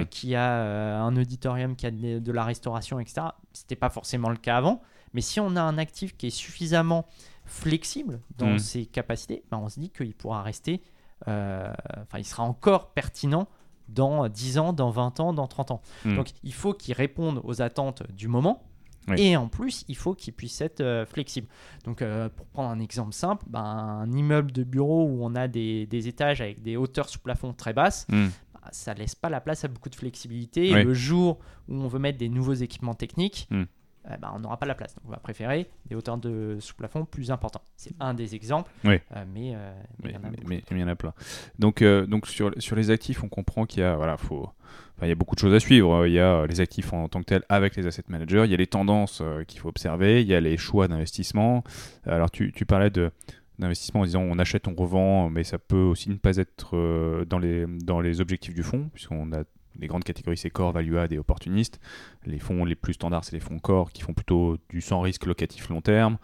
qui a un auditorium, qui a de, la restauration, etc. Ce n'était pas forcément le cas avant. Mais si on a un actif qui est suffisamment flexible dans ses capacités, ben on se dit qu'il pourra rester, enfin, il sera encore pertinent dans 10 ans, dans 20 ans, dans 30 ans. Donc, il faut qu'il réponde aux attentes du moment et en plus, il faut qu'il puisse être euh, flexible. Donc, euh, pour prendre un exemple simple, ben, un immeuble de bureau où on a des, des, étages avec des hauteurs sous plafond très basses, hmm. bah, ça laisse pas la place à beaucoup de flexibilité. Et le jour où on veut mettre des nouveaux équipements techniques, hmm. Euh, bah, on n'aura pas la place. Donc on va préférer des hauteurs de sous-plafond plus importantes. C'est un des exemples, Oui. euh, mais, euh, il y en a mais, mais- y en a plein. Donc, euh, donc sur, sur les actifs, on comprend qu'il y a, voilà, faut, il y a beaucoup de choses à suivre. Il y a euh, les actifs en, tant que tels avec les asset managers, il y a les tendances qu'il faut observer, il y a les choix d'investissement. Alors, tu, tu parlais de d'investissement en disant on achète, on revend, mais ça peut aussi ne pas être dans, les, dans les objectifs du fonds, puisqu'on a les grandes catégories, c'est core, value add et opportuniste. Les fonds les plus standards, c'est les fonds core qui font plutôt du sans risque locatif long terme.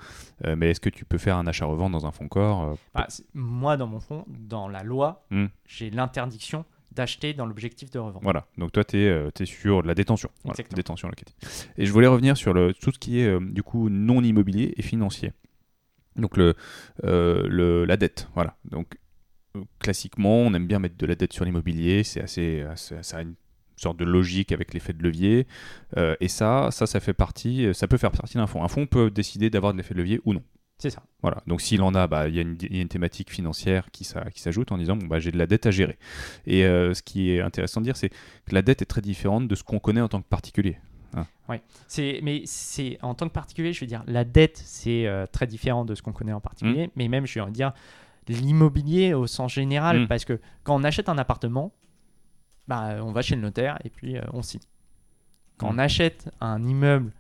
Euh, mais est-ce que tu peux faire un achat-revente dans un fonds core euh, Bah, moi, dans mon fond, dans la loi, Hmm. j'ai l'interdiction d'acheter dans l'objectif de revente. Voilà, donc toi, tu es, sur de la détention. Voilà, détention locative. Et je voulais revenir sur le, tout ce qui est euh, du coup non immobilier et financier. Donc le, euh, le- la dette, voilà. Donc euh, classiquement, on aime bien mettre de la dette sur l'immobilier, c'est assez, assez- ça a une sorte de logique avec l'effet de levier. Euh, et ça, ça, ça fait partie, ça peut faire partie d'un fonds. Un fonds peut décider d'avoir de l'effet de levier ou non. C'est ça. Voilà. Donc s'il en a, bah, il y, a une- il y a une thématique financière qui, s'a- qui s'ajoute en disant bon, bah, j'ai de la dette à gérer. Et euh, ce qui est intéressant de dire, c'est que la dette est très différente de ce qu'on connaît en tant que particulier. C'est, mais c'est en tant que particulier, je veux dire, la dette, c'est euh, très différent de ce qu'on connaît en particulier, mais même, je veux dire, l'immobilier au sens général, Mm. parce que quand on achète un appartement, bah, on va chez le notaire et puis euh, on signe. Quand on achète un immeuble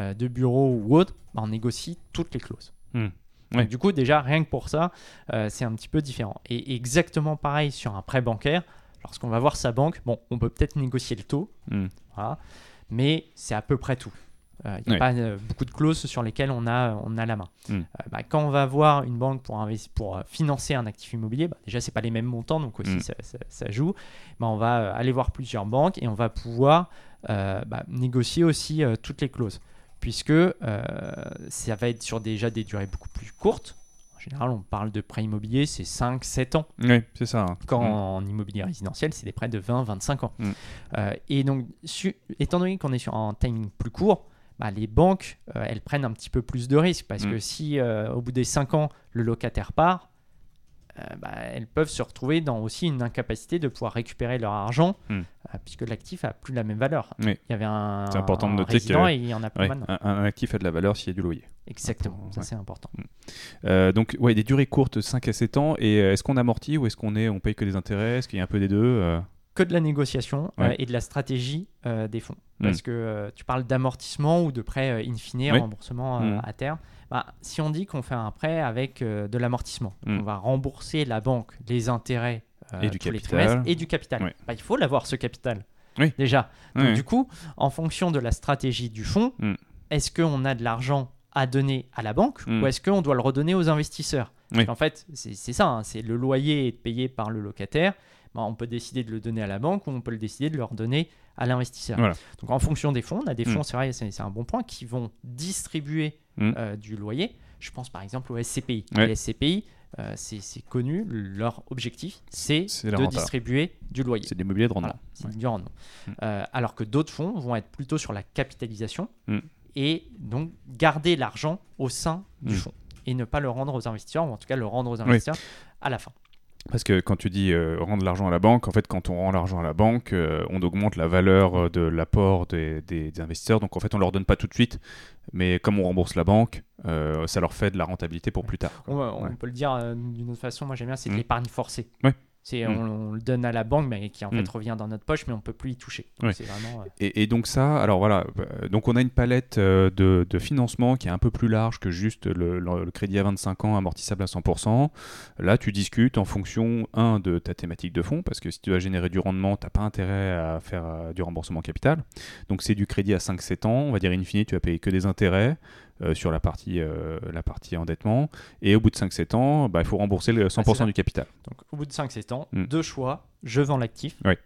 euh, de bureau ou autre, bah, on négocie toutes les clauses. Mm. Donc, Ouais. du coup, déjà, rien que pour ça, euh, c'est un petit peu différent. Et exactement pareil sur un prêt bancaire. Lorsqu'on va voir sa banque, bon, on peut peut-être négocier le taux, Mm. voilà, mais c'est à peu près tout. Euh, Il n'y a pas euh, beaucoup de clauses sur lesquelles on a, on a la main. Mm. Euh, bah, quand on va voir une banque pour, investi- pour euh, financer un actif immobilier, bah, déjà, ce pas les mêmes montants, donc aussi Mm. ça, ça- ça joue. Bah, on va euh, aller voir plusieurs banques et on va pouvoir euh, bah, négocier aussi euh, toutes les clauses, puisque euh, ça va être sur déjà des durées beaucoup plus courtes. En général, on parle de prêt immobilier, c'est 5-7 ans Oui, c'est ça. hein. quand Mm. en immobilier résidentiel, c'est des prêts de 20-25 ans. Euh, et donc, su- étant donné qu'on est sur un timing plus court, bah, les banques, euh, elles prennent un petit peu plus de risques parce Mm. que si euh, au bout des 5 ans, le locataire part, euh, bah, elles peuvent se retrouver dans aussi une incapacité de pouvoir récupérer leur argent Mm. puisque l'actif a plus la même valeur. Oui. Il y avait un, C'est important de noter que- et il y en a plus Ouais, maintenant. un, un actif a de la valeur s'il y a du loyer. Exactement, ça ouais. c'est important. Euh, donc, ouais, des durées courtes, 5 à 7 ans. Et est-ce qu'on amortit ou est-ce qu'on est, on paye que des intérêts? Est-ce qu'il y a un peu des deux que de la négociation euh, et de la stratégie euh, des fonds. Mm. Parce que euh, tu parles d'amortissement ou de prêt in fine, Oui. remboursement Mm. à terme. Bah, si on dit qu'on fait un prêt avec de l'amortissement, donc Mm. on va rembourser la banque les intérêts Et du tous les capital. trimestres et du capital. Ouais. Bah, il faut l'avoir ce capital. Oui. Déjà. Donc, du coup, en fonction de la stratégie du fonds, Mm. est-ce qu'on a de l'argent à donner à la banque ou est-ce qu'on doit le redonner aux investisseurs? En fait, c'est c'est ça, hein, c'est le loyer est payé par le locataire. Bah, on peut décider de le donner à la banque ou on peut le décider de le redonner à l'investisseur. Voilà. Donc en fonction des fonds, on a des Mm. fonds, c'est vrai, c'est un bon point, qui vont distribuer Mm. euh, du loyer. Je pense par exemple au SCPI. Ouais. Les SCPI, euh, c'est connu, leur objectif, c'est de renta. distribuer du loyer. C'est de l'immobilier de rendement. Voilà, c'est Ouais. du rendement. Mm. Euh, alors que d'autres fonds vont être plutôt sur la capitalisation et donc garder l'argent au sein du fonds et ne pas le rendre aux investisseurs, ou en tout cas le rendre aux investisseurs à la fin. Parce que quand tu dis euh, rendre l'argent à la banque, en fait, quand on rend l'argent à la banque, euh, on augmente la valeur euh, de l'apport des, des- des investisseurs. Donc, en fait, on leur donne pas tout de suite, mais comme on rembourse la banque, euh, ça leur fait de la rentabilité pour plus tard. On, on Ouais. peut le dire d'une autre façon, moi j'aime bien, c'est de Mm. l'épargne forcée. Ouais. C'est, Mm. on, on le donne à la banque, mais qui en fait Mm. revient dans notre poche, mais on peut plus y toucher. Donc vraiment. euh, Et, et donc ça, alors voilà, euh, donc on a une palette euh, de, de financement qui est un peu plus large que juste le, le- le crédit à 25 ans amortissable à 100%. Là, tu discutes en fonction, un, de ta thématique de fonds, parce que si tu vas générer du rendement, tu n'as pas intérêt à faire euh, du remboursement capital. Donc c'est du crédit à 5-7 ans, on va dire in fine, tu vas payer que des intérêts euh, sur la partie, euh, la partie endettement, et au bout de 5-7 ans, bah, il faut rembourser le 100% ça. du capital. donc au bout de 5-7 ans, Mm. deux choix je vends l'actif Ouais.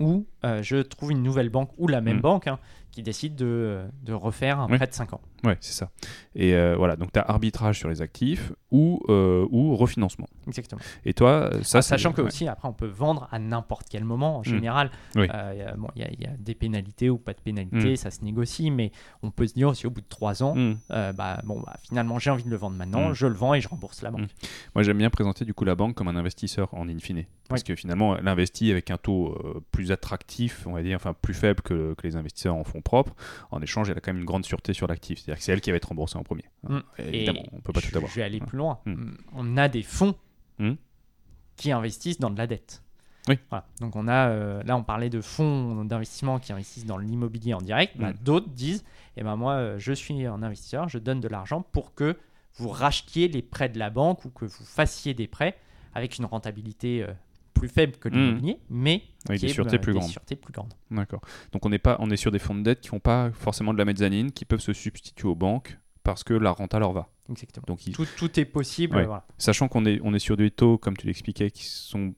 ou euh, je trouve une nouvelle banque ou la même Mm. banque hein, qui décide de, de refaire un prêt de 5 ans. Ouais, c'est ça. Et euh, voilà, donc tu as arbitrage sur les actifs ou, euh, ou refinancement. Exactement. Et toi, ça, Ah, sachant que ouais. aussi, après, on peut vendre à n'importe quel moment. En général, Oui. euh, il y a- bon, y, y a des pénalités ou pas de pénalités, Mm. ça se négocie, mais on peut se dire aussi au bout de 3 ans, bah, bon, bah, finalement, j'ai envie de le vendre maintenant, Mm. je le vends et je rembourse la banque. Mm. Moi, j'aime bien présenter du coup la banque comme un investisseur en in fine. Parce que finalement, elle investit avec un taux plus attractif actif, on va dire, enfin plus faible que, que, les investisseurs en fonds propres, en échange, elle a quand même une grande sûreté sur l'actif. C'est-à-dire que c'est elle qui va être remboursée en premier. Mm. Évidemment, on peut pas tout avoir. Je vais aller plus loin. Mm. On a des fonds qui investissent dans de la dette. Oui. Donc on a, euh, là on parlait de fonds d'investissement qui investissent dans l'immobilier en direct. Bah, d'autres disent, eh ben moi euh, je suis un investisseur, je donne de l'argent pour que vous rachetiez les prêts de la banque ou que vous fassiez des prêts avec une rentabilité euh, plus faible que l'immobilier, mais avec des sûretés, plus, grandes. plus grandes. D'accord. Donc on est pas, on est sur des fonds de dette qui n'ont pas forcément de la mezzanine, qui peuvent se substituer aux banques parce que la renta leur va. Exactement. Donc, tout, tout, est possible. Sachant qu'on est, on est sur des taux, comme tu l'expliquais, qui sont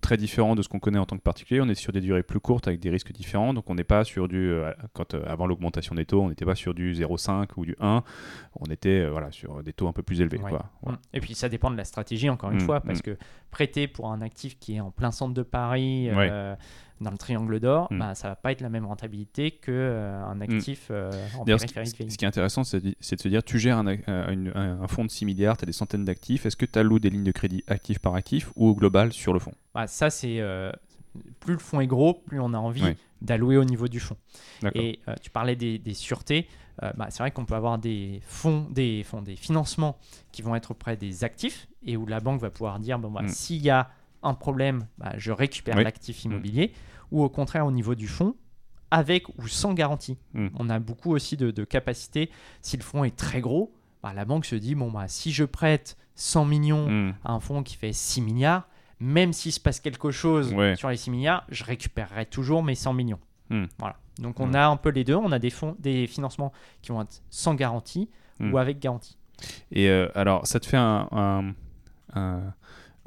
très différents de ce qu'on connaît en tant que particulier. On est sur des durées plus courtes avec des risques différents. Donc on n'est pas sur du. Euh, quand, euh, avant l'augmentation des taux, on n'était pas sur du 0,5 ou du 1. On était euh, voilà, sur des taux un peu plus élevés. Quoi. Mm. Et puis ça dépend de la stratégie, encore une mm, fois, parce mm. que prêter pour un actif qui est en plein centre de Paris dans le triangle d'or, mm. bah, ça va pas être la même rentabilité qu'un euh, un actif euh, en périphérie ce, ce qui est intéressant, c'est de, se dire, tu gères un, un, fonds de 6 milliards, tu as des centaines d'actifs, est-ce que tu alloues des lignes de crédit actif par actif ou au global sur le fonds bah, Ça, c'est... Euh, plus le fonds est gros, plus on a envie d'allouer au niveau du fonds. Et tu parlais des, des sûretés. bah, c'est vrai qu'on peut avoir des fonds, des fonds, des financements qui vont être auprès des actifs et où la banque va pouvoir dire bon, bah, mm. s'il y a un problème, bah, je récupère l'actif mm. immobilier, ou au contraire au niveau du fonds, avec ou sans garantie. Mm. On a beaucoup aussi de, capacité. Si le fonds est très gros, bah, la banque se dit, bon, bah, si je prête 100 millions mm. à un fonds qui fait 6 milliards, même s'il se passe quelque chose sur les 6 milliards, je récupérerai toujours mes 100 millions. Voilà. Donc on a un peu les deux. On a des, fonds, des financements qui vont être sans garantie ou avec garantie. Et euh, alors, ça te fait un un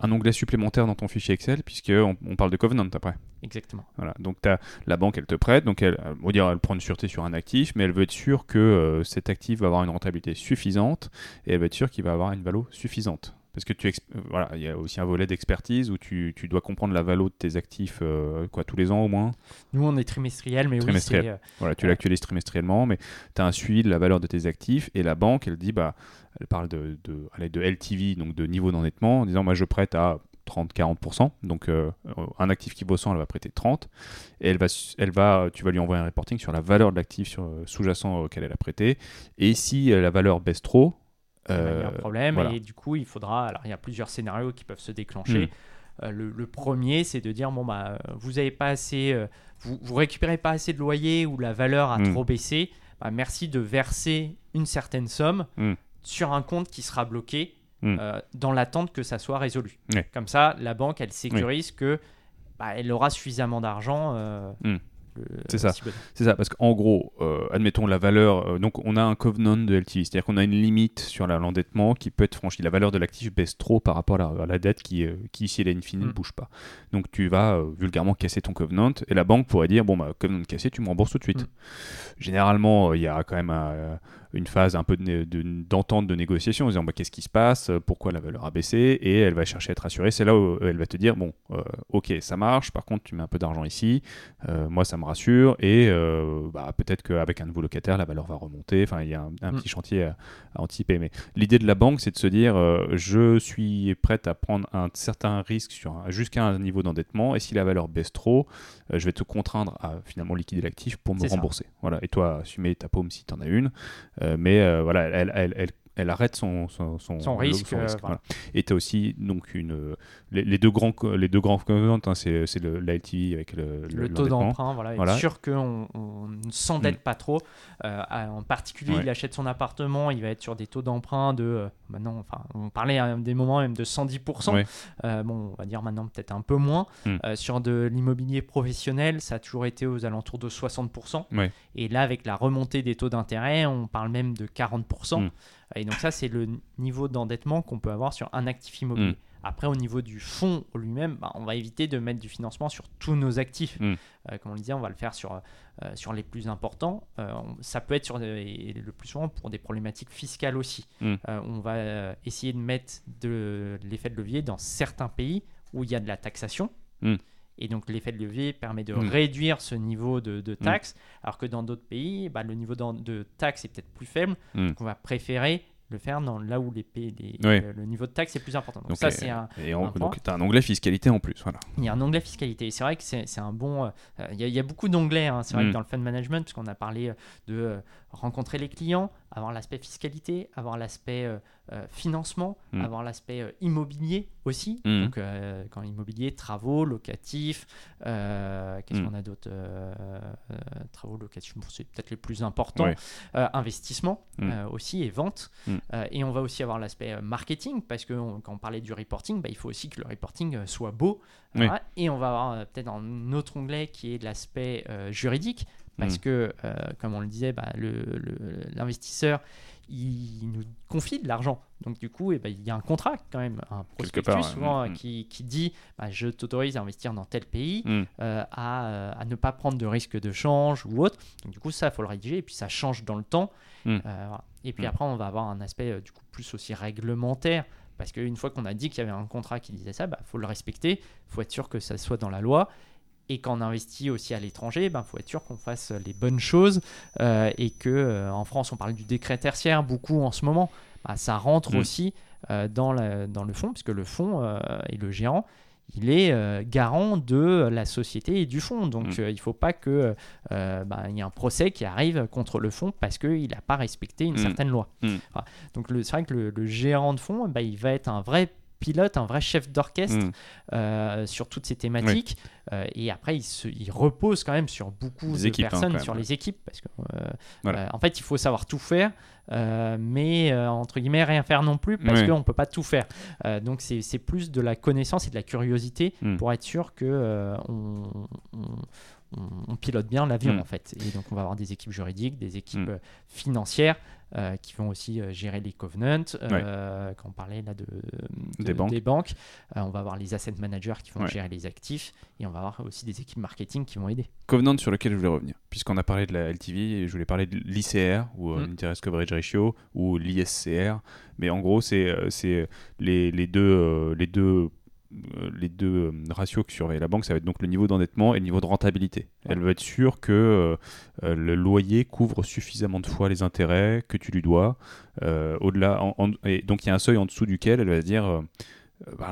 onglet supplémentaire dans ton fichier Excel, puisqu'on on parle de covenant après. Exactement. Voilà. Donc as, la banque, elle te prête, donc elle, on dire, elle prend une sûreté sur un actif, mais elle veut être sûre que euh, cet actif va avoir une rentabilité suffisante, et elle veut être sûre qu'il va avoir une valeur suffisante. Parce que tu euh, voilà, il y a aussi un volet d'expertise où tu, tu, dois comprendre la valeur de tes actifs euh, quoi tous les ans au moins. Nous on est trimestriel mais trimestriel. oui voilà, tu l'actualises trimestriellement mais tu as un suivi de la valeur de tes actifs et la banque elle dit bah elle parle de, de, de LTV, donc de niveau d'endettement, en disant moi je prête à 30-40%. Donc euh, un actif qui vaut 100, elle va prêter 30. Et elle va, elle va, tu vas lui envoyer un reporting sur la valeur de l'actif euh, sous-jacent auquel elle a prêté. Et si euh, la valeur baisse trop, il y a un problème. Et du coup, il faudra. Alors il y a plusieurs scénarios qui peuvent se déclencher. Hmm. le, premier, c'est de dire bon bah vous avez pas assez, vous, vous récupérez pas assez de loyer ou la valeur a hmm. trop baissé. Bah, merci de verser une certaine somme. Hmm sur un compte qui sera bloqué euh, dans l'attente que ça soit résolu. Comme ça, la banque, elle sécurise que bah, elle aura suffisamment d'argent. Euh. C'est ça. C'est ça, parce qu'en gros, euh, admettons la valeur. donc, on a un covenant de LTV, c'est-à-dire qu'on a une limite sur l'endettement qui peut être franchie. La valeur de l'actif baisse trop par rapport à la, dette qui, qui, si elle est infinie, ne hmm. bouge pas. Donc, tu vas vulgairement casser ton covenant et la banque pourrait dire Bon, bah, covenant cassé, tu me rembourses tout de suite. Généralement, il y a quand même un une phase un peu d'entente de, de, négociation en disant bah, qu'est-ce qui se passe, pourquoi la valeur a baissé, et elle va chercher à être rassurée. C'est là où elle va te dire bon, euh, ok, ça marche, par contre, tu mets un peu d'argent ici, euh, moi ça me rassure, et euh, bah, peut-être qu'avec un nouveau locataire, la valeur va remonter. Enfin, il y a un, mm. petit chantier à, anticiper. Mais l'idée de la banque, c'est de se dire je suis prête à prendre un certain risque jusqu'à un niveau d'endettement, et si la valeur baisse trop, je vais te contraindre à finalement liquider l'actif pour me rembourser. Voilà. Et toi, assumer ta paume si tu en as une. Euh, mais euh, voilà, elle, elle, elle, elle arrête son, son, son, risque. Euh, Et tu as aussi donc une, les, deux grands, les deux grands hein, c'est, c'est le, l'IT avec le, le, taux d'emprunt. Voilà, voilà. Être sûr qu'on ne s'endette mm. pas trop. Euh, en particulier, il achète son appartement, il va être sur des taux d'emprunt de. Euh, maintenant, enfin, on parlait à des moments même de 110%. bon, on va dire maintenant peut-être un peu moins. Mm. sur de l'immobilier professionnel, ça a toujours été aux alentours de 60%. Et là, avec la remontée des taux d'intérêt, on parle même de 40%. Et donc ça, c'est le niveau d'endettement qu'on peut avoir sur un actif immobilier. Mm. Après, au niveau du fonds lui-même, bah, on va éviter de mettre du financement sur tous nos actifs. Mm. Euh, comme on le disait, on va le faire sur, euh, sur les plus importants. Euh, ça peut être sur le plus souvent pour des problématiques fiscales aussi. Mm. on va essayer de mettre de l'effet de levier dans certains pays où il y a de la taxation. Et donc l'effet de levier permet de réduire ce niveau de, de taxes, alors que dans d'autres pays, bah, le niveau de taxes est peut-être plus faible. Donc on va préférer le faire dans, là où les, le, niveau de taxe est plus important. Donc, ça, c'est un. Et donc, tu as un onglet fiscalité en plus. Voilà. Il y a un onglet fiscalité. C'est vrai que c'est un bon. Euh, il, y a, beaucoup d'onglets. Hein. C'est vrai que mm. dans le fund management, puisqu'on a parlé de rencontrer les clients, avoir l'aspect fiscalité, avoir l'aspect euh, euh, financement, mm. avoir l'aspect euh, immobilier aussi. Mm. Donc, quand immobilier, travaux, locatifs, qu'est-ce mm. qu'on a d'autre Travaux, locatifs, c'est peut-être les plus importants. investissement aussi et vente. et on va aussi avoir l'aspect marketing parce que quand on parlait du reporting, bah, il faut aussi que le reporting soit beau. Et on va avoir peut-être un autre onglet qui est l'aspect juridique parce mm. que, euh, comme on le disait, bah, l'investisseur, il nous confie de l'argent. Donc du coup, eh ben, il y a un contrat quand même, un prospectus souvent mm, mm. qui, qui, dit bah, je t'autorise à investir dans tel pays, euh, à, euh, à, ne pas prendre de risque de change ou autre. Donc du coup, ça, il faut le rédiger et puis ça change dans le temps. Et puis après, on va avoir un aspect du coup plus aussi réglementaire. Parce qu'une fois qu'on a dit qu'il y avait un contrat qui disait ça, il bah, faut le respecter, il faut être sûr que ça soit dans la loi. Et quand on investit aussi à l'étranger, il ben, faut être sûr qu'on fasse les bonnes choses euh, et que euh, en France, on parle du décret tertiaire beaucoup en ce moment. Bah, ça rentre mm. aussi euh, dans, dans le fonds, puisque le fonds et le gérant, il est garant de la société et du fonds. Donc mm. il ne faut pas qu'il bah, y ait un procès qui arrive contre le fonds parce qu'il n'a pas respecté une mm. certaine loi. Donc c'est vrai que le, gérant de fonds, bah, il va être un vrai pilote, un vrai chef d'orchestre euh, sur toutes ces thématiques. Euh, et après, il, se, il, repose quand même sur beaucoup de hein, personnes, sur les équipes. Parce que, euh, en fait, il faut savoir tout faire, mais entre guillemets, rien faire non plus, parce qu'on ne peut pas tout faire. donc, c'est plus de la connaissance et de la curiosité hmm. pour être sûr que on, on, pilote bien l'avion hmm. en fait. Et donc on va avoir des équipes juridiques, des équipes hmm. financières, euh, qui vont aussi euh, gérer les covenants. Euh, quand on parlait là de, des banques, on va avoir les asset managers qui vont gérer les actifs et on va avoir aussi des équipes marketing qui vont aider. Covenant sur lequel je voulais revenir, puisqu'on a parlé de la LTV, je voulais parler de l'ICR ou mm. Interest Coverage Ratio ou l'ISCR, mais en gros c'est les, les, deux, les deux euh, les deux euh, ratios que surveille la banque, ça va être donc le niveau d'endettement et le niveau de rentabilité. Elle veut être sûre que euh, le loyer couvre suffisamment de fois les intérêts que tu lui dois. au-delà, et donc il y a un seuil en dessous duquel elle va dire euh, bah,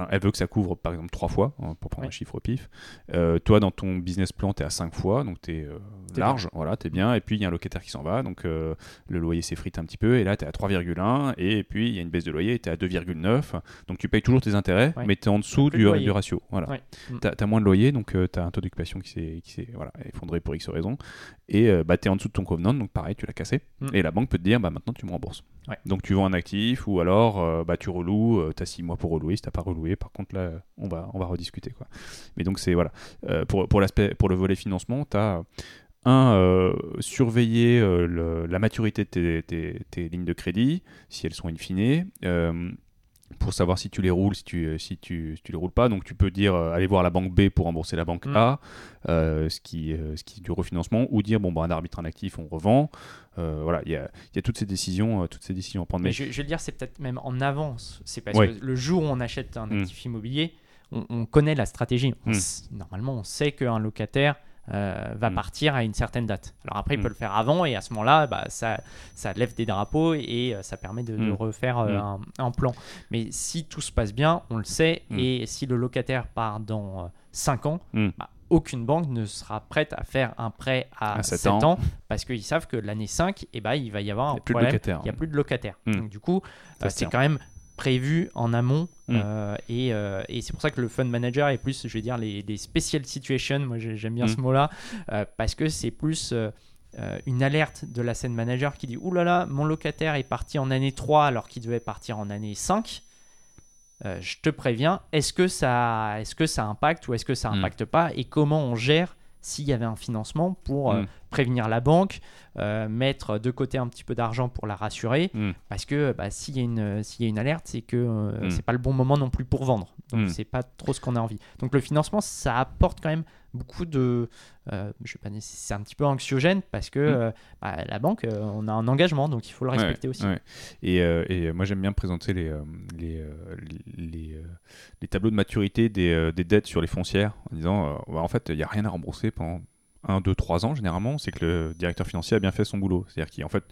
elle veut que ça couvre par exemple trois fois, hein, pour prendre un chiffre au pif. Euh, toi, dans ton business plan, tu es à 5 fois, donc tu es euh, large, voilà, tu es bien. Et puis il y a un locataire qui s'en va, donc le loyer s'effrite un petit peu, et là tu es à 3,1, et puis il y a une baisse de loyer, tu es à 2,9. Donc tu payes toujours tes intérêts, mais tu es en dessous du, du, ratio. Voilà. Mm. Tu as, moins de loyer, donc tu as un taux d'occupation qui s'est voilà, effondré pour X raison, et bah, tu es en dessous de ton covenant, donc pareil, tu l'as cassé. Mm. Et la banque peut te dire, bah, maintenant tu me rembourses. Donc tu vends un actif, ou alors bah, tu reloues, tu as 6 mois pour relouer si pas reloué. Par contre, là, on va, on va rediscuter. Quoi. Mais donc, c'est voilà. Euh, pour, pour, pour le volet financement, tu as un, euh, surveiller euh, la maturité de tes, tes, lignes de crédit, si elles sont in fine pour savoir si tu les roules, si tu, si tu, si tu les roules pas. Donc tu peux dire aller voir la banque B pour rembourser la banque mm. A, ce, qui, ce qui est du refinancement, ou dire bon bah, un arbitre un actif, on revend. Euh, voilà, il y a, y a, toutes ces décisions, euh, toutes ces décisions à prendre. Mais, je, je, veux dire, c'est peut-être même en avance. C'est parce que le jour où on achète un mm. actif immobilier, on, connaît la stratégie. Mm. normalement, on sait qu'un locataire euh, va mm. partir à une certaine date. Alors après, il peut le faire avant et à ce moment-là, bah, ça, ça lève des drapeaux et ça permet de, refaire un, plan. Mais si tout se passe bien, on le sait, et si le locataire part dans 5 ans, bah, aucune banque ne sera prête à faire un prêt à, 7, ans. parce qu'ils savent que l'année 5, eh ben, il va y avoir un il problème. il n'y a plus de locataires. Donc, du coup, euh, c'est quand même prévu en amont. Hmm. Euh, et, euh, et c'est pour ça que le fund manager est plus, je vais dire, les, special situations. Moi, j'aime bien ce hmm. mot-là. parce que c'est plus une alerte de la scène manager qui dit Ouh là là, mon locataire est parti en année 3 alors qu'il devait partir en année 5. Euh, je te préviens, est-ce que, ça, est-ce que ça impacte ou est-ce que ça hmm. impacte pas et comment on gère s'il y avait un financement pour euh. Prévenir la banque, euh, mettre de côté un petit peu d'argent pour la rassurer, hmm. parce que bah, s'il y, a une, s'il y a une alerte, c'est que c'est pas le bon moment non plus pour vendre. Donc c'est pas trop ce qu'on a envie. Donc le financement, ça apporte quand même beaucoup de. Euh, je sais pas, c'est un petit peu anxiogène parce que mm. euh, bah, la banque, euh, on a un engagement, donc il faut le respecter aussi. Et, et, moi, j'aime bien présenter les, les, les, les, tableaux de maturité des, des, dettes sur les foncières en disant bah, en fait, il n'y a rien à rembourser pendant 1, 2, 3 ans généralement. C'est que le directeur financier a bien fait son boulot. C'est-à-dire qu'en fait,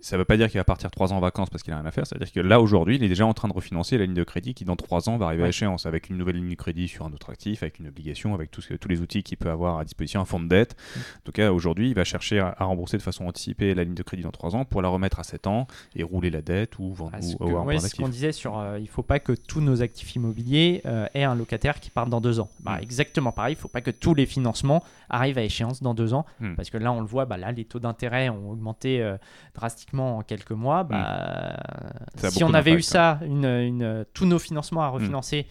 ça ne veut pas dire qu'il va partir trois ans en vacances parce qu'il a rien à faire. C'est-à-dire que là, aujourd'hui, il est déjà en train de refinancer la ligne de crédit qui, dans trois ans, va arriver à échéance avec une nouvelle ligne de crédit sur un autre actif, avec une obligation, avec tous, tous les outils qu'il peut avoir à disposition, un fonds de dette. Mm. En tout cas, aujourd'hui, il va chercher à, rembourser de façon anticipée la ligne de crédit dans trois ans pour la remettre à sept ans et rouler la dette ou vendre ah, ou, ce qu'on disait sur euh, il ne faut pas que tous nos actifs immobiliers euh, aient un locataire qui parte dans deux ans. Bah, mm. Exactement pareil, il ne faut pas que tous les financements arrivent à échéance dans deux ans mm. parce que là, on le voit, bah, là, les taux d'intérêt ont augmenté euh, drastiquement en quelques mois bah, hmm. si on avait eu ça, une, tous nos financements à hmm. refinancer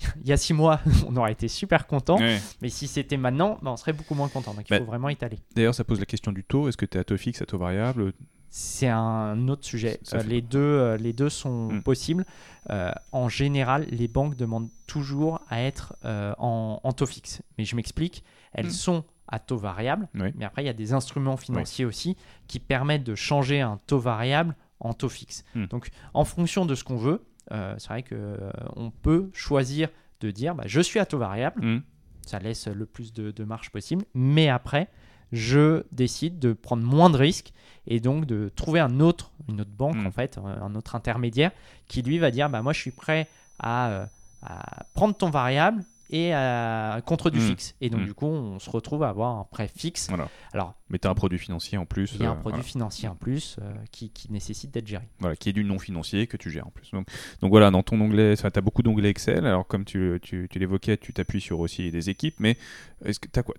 <laughs> il y a six mois, <laughs> on aurait été super content. Mais si c'était maintenant, bah, on serait beaucoup moins content. Donc il bah, faut vraiment étaler. D'ailleurs, ça pose la question du taux. Est-ce que tu es à taux fixe, à taux variable? C'est un autre sujet. Euh, les, deux, euh, les deux sont hmm. possibles. Euh, en général, les banques demandent toujours à être en, taux fixe. Mais je m'explique, elles sont à taux variable. Mais après, il y a des instruments financiers aussi qui permettent de changer un taux variable en taux fixe. Hmm. Donc, en fonction de ce qu'on veut, euh, c'est vrai qu'on euh, on peut choisir de dire bah, je suis à taux variable, hmm. ça laisse le plus de, marge possible, mais après, je décide de prendre moins de risques et donc de trouver un autre, une autre banque, hmm. en fait, un autre intermédiaire qui lui va dire bah, moi, je suis prêt à, euh, à prendre ton variable et contre du fixe. Et donc, du coup, on se retrouve à avoir un prêt fixe. Voilà. Alors, mais tu as un produit financier en plus. Il y a un euh, produit financier en plus euh, qui, qui, nécessite d'être géré. Voilà, qui est du non financier que tu gères en plus. Donc, donc voilà, dans ton onglet, tu as beaucoup d'onglets Excel. Alors comme tu, tu, tu l'évoquais, tu t'appuies sur aussi des équipes, mais est-ce que as quoi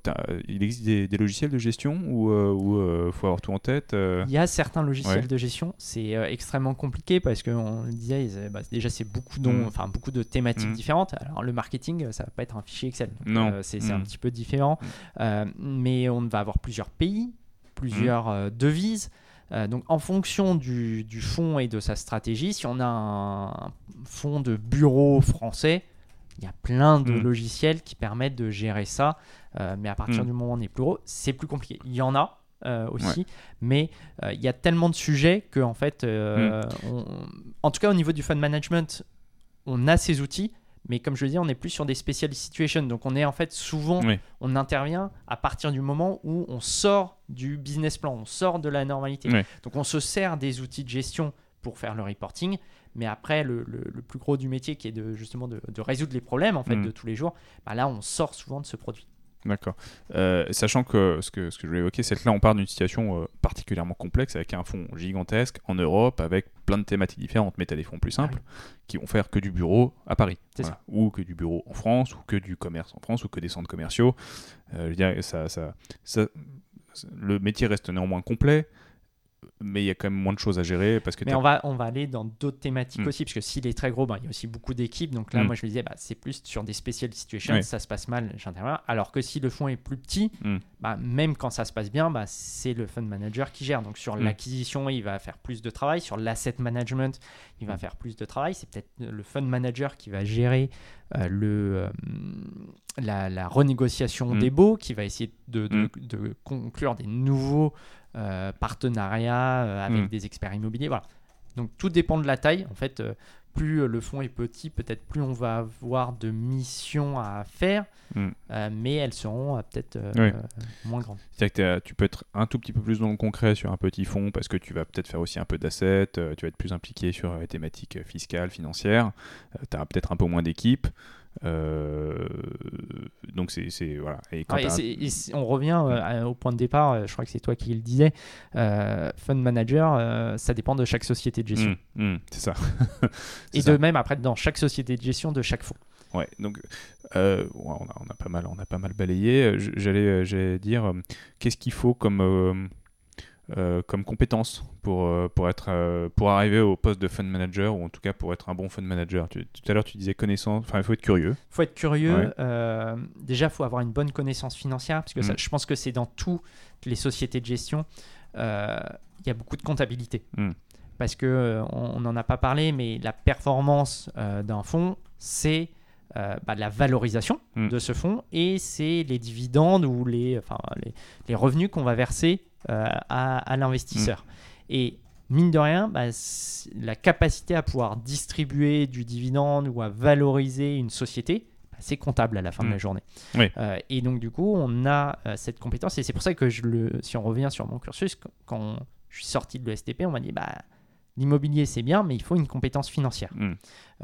Il existe des, logiciels de gestion ou il euh, faut avoir tout en tête Il y a certains logiciels de gestion. C'est extrêmement compliqué parce qu'on le disait, bah, déjà c'est beaucoup, mm. enfin, beaucoup de thématiques mm. différentes. Alors le marketing, ça va pas être un fichier Excel. non. c'est un mm. petit peu différent. mais on va avoir plusieurs pays plusieurs euh, devises. Euh, donc en fonction du, du, fonds et de sa stratégie, si on a un fonds de bureau français, il y a plein de mm. logiciels qui permettent de gérer ça. Euh, mais à partir mm. du moment où on est plus gros, c'est plus compliqué. Il y en a aussi, mais il y a tellement de sujets que en fait, mm. en tout cas au niveau du fund management, on a ces outils, mais comme je le dis, on est plus sur des specialist situations. Donc on est en fait souvent, on intervient à partir du moment où on sort du business plan, on sort de la normalité. Donc on se sert des outils de gestion pour faire le reporting. Mais après, le, plus gros du métier qui est de, justement de, résoudre les problèmes en fait, mm. de tous les jours, bah là on sort souvent de ce produit. D'accord. Euh, sachant que ce, que ce que je voulais évoquer, c'est que là, on part d'une situation euh, particulièrement complexe avec un fonds gigantesque en Europe, avec plein de thématiques différentes. Mais tu as des fonds plus simples qui vont faire que du bureau à Paris. Ou que du bureau en France, ou que du commerce en France, ou que des centres commerciaux. Euh, je veux dire, ça, ça, ça, le métier reste néanmoins complet mais il y a quand même moins de choses à gérer parce que mais on va on va aller dans d'autres thématiques hmm. aussi parce que s'il est très gros ben, il y a aussi beaucoup d'équipes. Donc là hmm. moi je me disais bah, c'est plus sur des special situations ça se passe mal j'interviens. Alors que si le fonds est plus petit hmm. bah, même quand ça se passe bien bah, c'est le fund manager qui gère. Donc sur l'acquisition il va faire plus de travail. Sur l'asset management il va faire plus de travail. C'est peut-être le fund manager qui va gérer euh, le, euh, la, renégociation des baux qui va essayer de, de, de conclure des nouveaux euh, partenariat euh, avec hmm. des experts immobiliers. Voilà. Donc tout dépend de la taille. En fait, euh, plus le fonds est petit, peut-être plus on va avoir de missions à faire, hmm. mais elles seront peut-être moins grandes. C'est-à-dire que tu peux être un tout petit peu plus dans le concret sur un petit fonds parce que tu vas peut-être faire aussi un peu d'assets, tu vas être plus impliqué sur les thématiques fiscales, financières, tu as peut-être un peu moins d'équipe. Euh, donc c'est voilà. Et, on revient euh, au point de départ. Euh, je crois que c'est toi qui le disais. fund manager, ça dépend de chaque société de gestion. Mmh, mmh, c'est ça. <laughs> et de même après dans chaque société de gestion de chaque fonds. Ouais, donc on, a, on, a, pas mal, on a pas mal balayé. J'allais dire, qu'est-ce qu'il faut comme comme compétence pour, euh, pour, être, euh, pour arriver au poste de fund manager ou en tout cas pour être un bon fund manager Tout à l'heure, tu disais connaissance, enfin, il faut être curieux. Il faut être curieux. déjà, il faut avoir une bonne connaissance financière parce que ça, mm. je pense que c'est dans toutes les sociétés de gestion. Il y a beaucoup de comptabilité. Mm. Parce que on n'en a pas parlé, mais la performance d'un fonds, c'est bah, la valorisation mm. de ce fonds et c'est les dividendes ou les, enfin, les, les revenus qu'on va verser euh, à, l'investisseur. Mm. Et mine de rien, bah, la capacité à pouvoir distribuer du dividende ou à valoriser une société, bah, c'est comptable à la fin de la mm. journée. Euh, et donc, du coup, on a euh, cette compétence. Et c'est pour ça que, je le, si on revient sur mon cursus, quand je suis sorti de l'ESTP, on m'a dit bah l'immobilier c'est bien, mais il faut une compétence financière. Mm.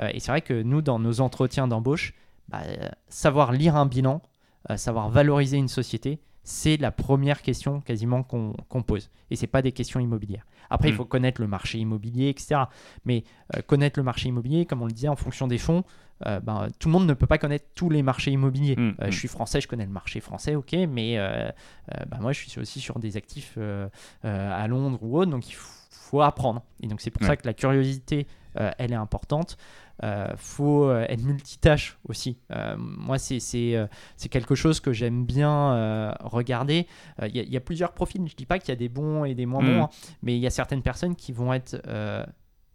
Euh, et c'est vrai que nous, dans nos entretiens d'embauche, bah, savoir lire un bilan, savoir valoriser une société, c'est la première question quasiment qu'on pose. Et c'est pas des questions immobilières. Après, il Mm. faut connaître le marché immobilier, etc. Mais euh, connaître le marché immobilier, comme on le disait, en fonction des fonds, euh, ben, tout le monde ne peut pas connaître tous les marchés immobiliers. Mm, Euh. Je suis français, je connais le marché français, ok, mais ben, moi, je suis aussi sur des actifs à Londres ou autre, donc il faut, faut apprendre. Et donc, c'est pour Ouais. ça que la curiosité, euh, elle est importante. Euh, faut euh, être multitâche aussi. Euh, moi, c'est quelque chose que j'aime bien regarder. Il y, a- il y a plusieurs profils. Je dis pas qu'il y a des bons et des moins Mm. bons, hein, mais il y a certaines personnes qui vont être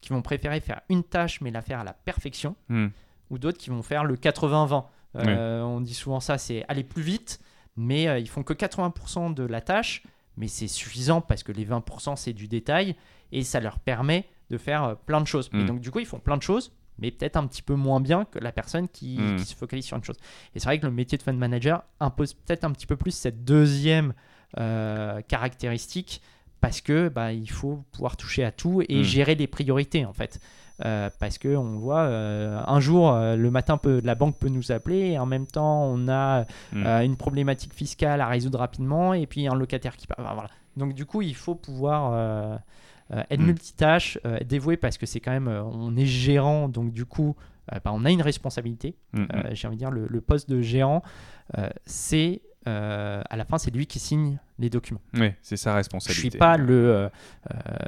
qui vont préférer faire une tâche mais la faire à la perfection, Mm. ou d'autres qui vont faire le 80-20. Euh, On dit souvent ça, c'est aller plus vite, mais ils font que 80% de la tâche, mais c'est suffisant parce que les 20% c'est du détail et ça leur permet de faire euh, plein de choses. Et Mm. donc du coup, ils font plein de choses, mais peut-être un petit peu moins bien que la personne qui, Mm. qui se focalise sur une chose. Et c'est vrai que le métier de fund manager impose peut-être un petit peu plus cette deuxième euh, caractéristique parce que bah, il faut pouvoir toucher à tout et Mm. gérer les priorités en fait. Euh, parce que on voit euh, un jour euh, le matin peut, la banque peut nous appeler et en même temps on a une problématique fiscale à résoudre rapidement et puis un locataire qui part. Enfin, voilà. Donc du coup il faut pouvoir euh, être Mm. multitâche, euh, être dévoué parce que c'est quand même euh, on est gérant donc du coup bah, on a une responsabilité. Mm, mm. J'ai envie de dire le, le poste de gérant c'est à la fin c'est lui qui signe les documents. Ouais, c'est sa Je responsabilité. suis pas le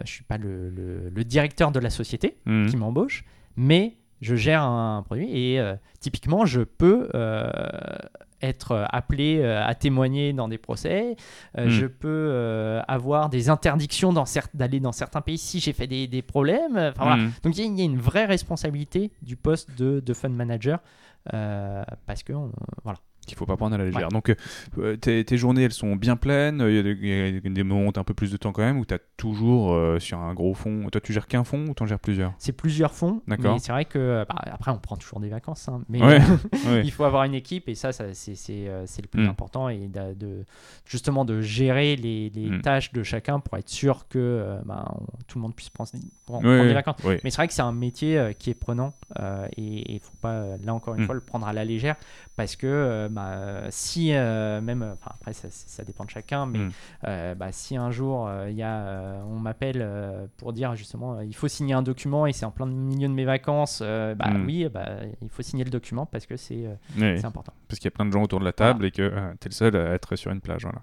je suis pas le, le- le directeur de la société qui m'embauche, mais je gère un produit et typiquement je peux être appelé euh, à témoigner dans des procès, euh, Mm. je peux euh, avoir des interdictions d'aller dans certains pays si j'ai fait des, des problèmes. Enfin, voilà. Mm. Donc il y, a- il y a une vraie responsabilité du poste de, de fund manager euh, parce que on- voilà. Qu'il faut pas prendre à la légère. Donc, euh, tes, tes journées, elles sont bien pleines. Il y a des, moments où tu un peu plus de temps quand même, où tu as toujours euh, sur un gros fond. Toi, tu gères qu'un fond ou tu en gères plusieurs? C'est plusieurs fonds, D'accord. c'est vrai que bah, après on prend toujours des vacances, hein, mais Ouais, <laughs> ouais. il faut avoir une équipe et ça, ça c'est euh, le plus Mm. important et de, de- justement de gérer les, les Mm. tâches de chacun pour être sûr que euh, on- tout le monde puisse prendre, des vacances. Mais c'est vrai que c'est un métier euh, qui est prenant euh, et il faut pas, euh, là encore une Mm. fois, le prendre à la légère parce que euh, bah, euh, si euh, même, enfin après ça, ça dépend de chacun, mais Mm. euh, bah, si un jour euh, il y a, euh, on m'appelle euh, pour dire justement euh, il faut signer un document et c'est en plein milieu de mes vacances, euh, bah Mm. oui, bah, il faut signer le document parce que c'est euh, important. Parce qu'il y a plein de gens autour de la table et que tu es le seul à être sur une plage. Voilà.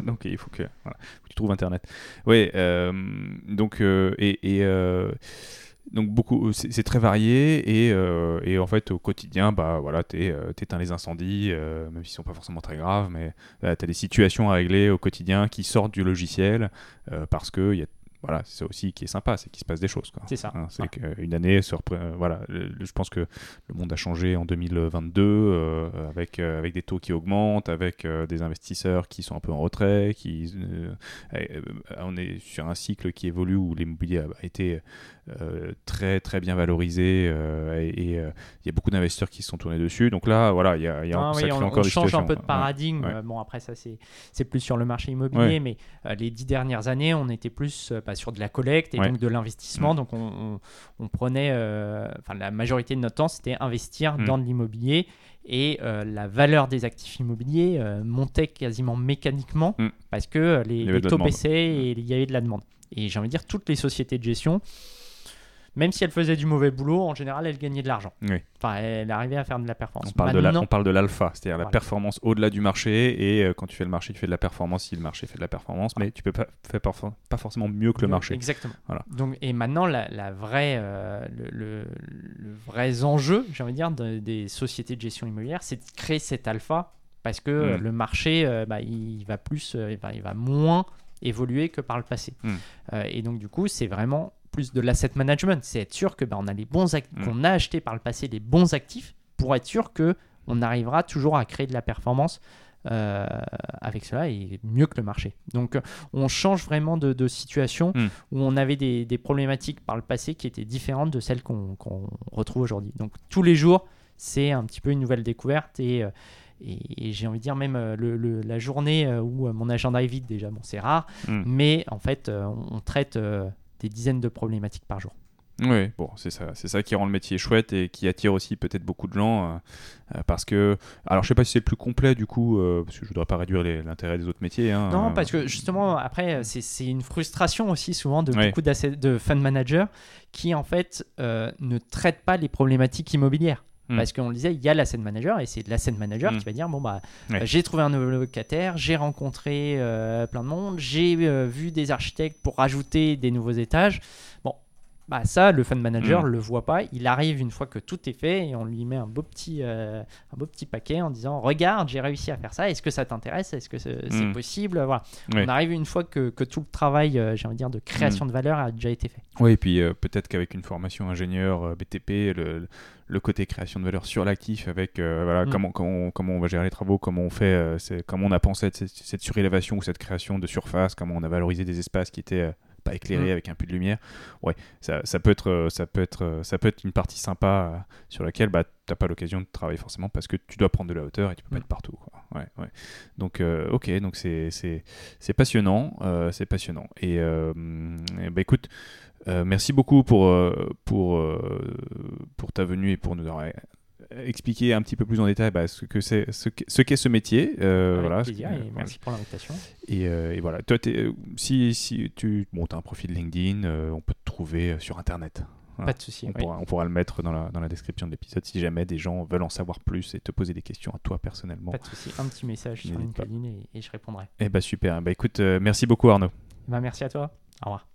<laughs> donc il faut que, voilà, faut que tu trouves Internet. Oui, euh, donc, euh, et, et, euh, donc beaucoup, c'est c'est très varié et, euh, et en fait au quotidien, bah, voilà, tu éteins les incendies, euh, même s'ils sont pas forcément très graves, mais tu as des situations à régler au quotidien qui sortent du logiciel euh, parce que il y a voilà, c'est ça aussi qui est sympa, c'est qu'il se passe des choses. C'est ça. Hein, c'est Ouais. qu'une année, euh, voilà, le- je pense que le monde a changé en 2022 euh, avec, euh, avec des taux qui augmentent, avec euh, des investisseurs qui sont un peu en retrait, qui, euh, euh, on est sur un cycle qui évolue où l'immobilier a été euh, très très bien valorisé euh, et euh, il y a beaucoup d'investisseurs qui se sont tournés dessus. Donc là, voilà, il y a, y a Ah oui, on, encore on des change un peu de paradigme. ouais. Bon, après, ça, c'est c'est plus sur le marché immobilier, Ouais. mais les dix dernières années, on était plus bah, sur de la collecte et Ouais. donc de l'investissement. Mm. Donc, on, on- prenait, enfin, la majorité de notre temps, c'était investir Mm. dans de l'immobilier et euh, la valeur des actifs immobiliers euh, montait quasiment mécaniquement Mm. parce que les, les taux baissaient et il y avait de la demande. Et j'ai envie de dire, toutes les sociétés de gestion, même si elles faisaient du mauvais boulot, en général, elles gagnaient de l'argent. Oui. Enfin, elles arrivaient à faire de la performance. On parle, de la- Maintenant- on parle de l'alpha, c'est-à-dire la performance au-delà du marché. Et euh, quand tu fais le marché, tu fais de la performance si le marché fait de la performance, mais tu peux pas faire pas forcément mieux que le marché. Exactement. Voilà. Donc, et maintenant, la, la vraie, euh, le, le, le vrai enjeu, j'ai envie de dire, de- des sociétés de gestion immobilière, c'est de créer cet alpha parce que euh, Mm. le marché, euh, bah, il va plus, euh, il va, moins évoluer que par le passé. Mm. Euh, et donc, du coup, c'est vraiment plus de l'asset management. C'est être sûr que bah, on a les bons Mm. qu'on a acheté par le passé les bons actifs pour être sûr que on arrivera toujours à créer de la performance euh, avec cela et mieux que le marché. Donc euh, on change vraiment de, de situation Mm. où on avait des, des problématiques par le passé qui étaient différentes de celles qu'on retrouve aujourd'hui. Donc tous les jours, c'est un petit peu une nouvelle découverte et, euh, et, j'ai envie de dire même le, la journée où mon agenda est vide, déjà, bon, c'est rare, hmm. mais en fait, on traite des dizaines de problématiques par jour. Oui, bon, c'est ça, c'est ça qui rend le métier chouette et qui attire aussi peut-être beaucoup de gens euh, euh, parce que, alors je sais pas si c'est plus complet du coup, euh, parce que je voudrais pas réduire l'intérêt des autres métiers. Hein, non, parce que justement après c'est une frustration aussi souvent de beaucoup de fund managers qui en fait ne traitent pas les problématiques immobilières. Hmm. Parce qu'on le disait, il y a l'asset manager et c'est l'asset manager hmm. qui va dire bon bah j'ai trouvé un nouveau locataire, j'ai rencontré plein de monde, j'ai vu des architectes pour rajouter des nouveaux étages. Bah ça, le fund manager ne mm. le voit pas. Il arrive une fois que tout est fait et on lui met un beau petit, euh, un beau petit paquet en disant Regarde, j'ai réussi à faire ça. Est-ce que ça t'intéresse? Est-ce que c'est mm. possible? Voilà. On arrive une fois que, que tout le travail, euh, j'ai envie de dire, de création mm. de valeur a déjà été fait. Oui, et puis euh, peut-être qu'avec une formation ingénieur BTP, le, le, côté création de valeur sur l'actif, avec voilà, comment, comment, comment, on va gérer les travaux, comment on fait, comment on a pensé cette, cette surélévation ou cette création de surface, comment on a valorisé des espaces qui étaient éclairé mm. avec un peu de lumière. Ouais, ça, ça, peut être, euh, ça, peut être, euh, ça peut être une partie sympa euh, sur laquelle bah, tu n'as pas l'occasion de travailler forcément parce que tu dois prendre de la hauteur et tu peux pas mm. être partout. Quoi. Ouais, ouais. Donc, ok, donc c'est passionnant. c'est passionnant. Et, bah, écoute, merci beaucoup pour, pour, pour ta venue et pour nous avoir expliquer un petit peu plus en détail bah, ce que c'est ce qu'est ce, métier euh, voilà plaisir, et merci pour l'invitation et, euh, et, voilà toi es, si, si tu bon, as un profil LinkedIn euh, on peut te trouver sur internet pas de souci. On, pourra, on, pourra, le mettre dans la, dans la description de l'épisode si jamais des gens veulent en savoir plus et te poser des questions à toi personnellement. Pas de souci. Un petit message sur LinkedIn et, et, je répondrai. Eh bah super. Bah écoute, merci beaucoup Arnaud. Bah merci à toi. Au revoir.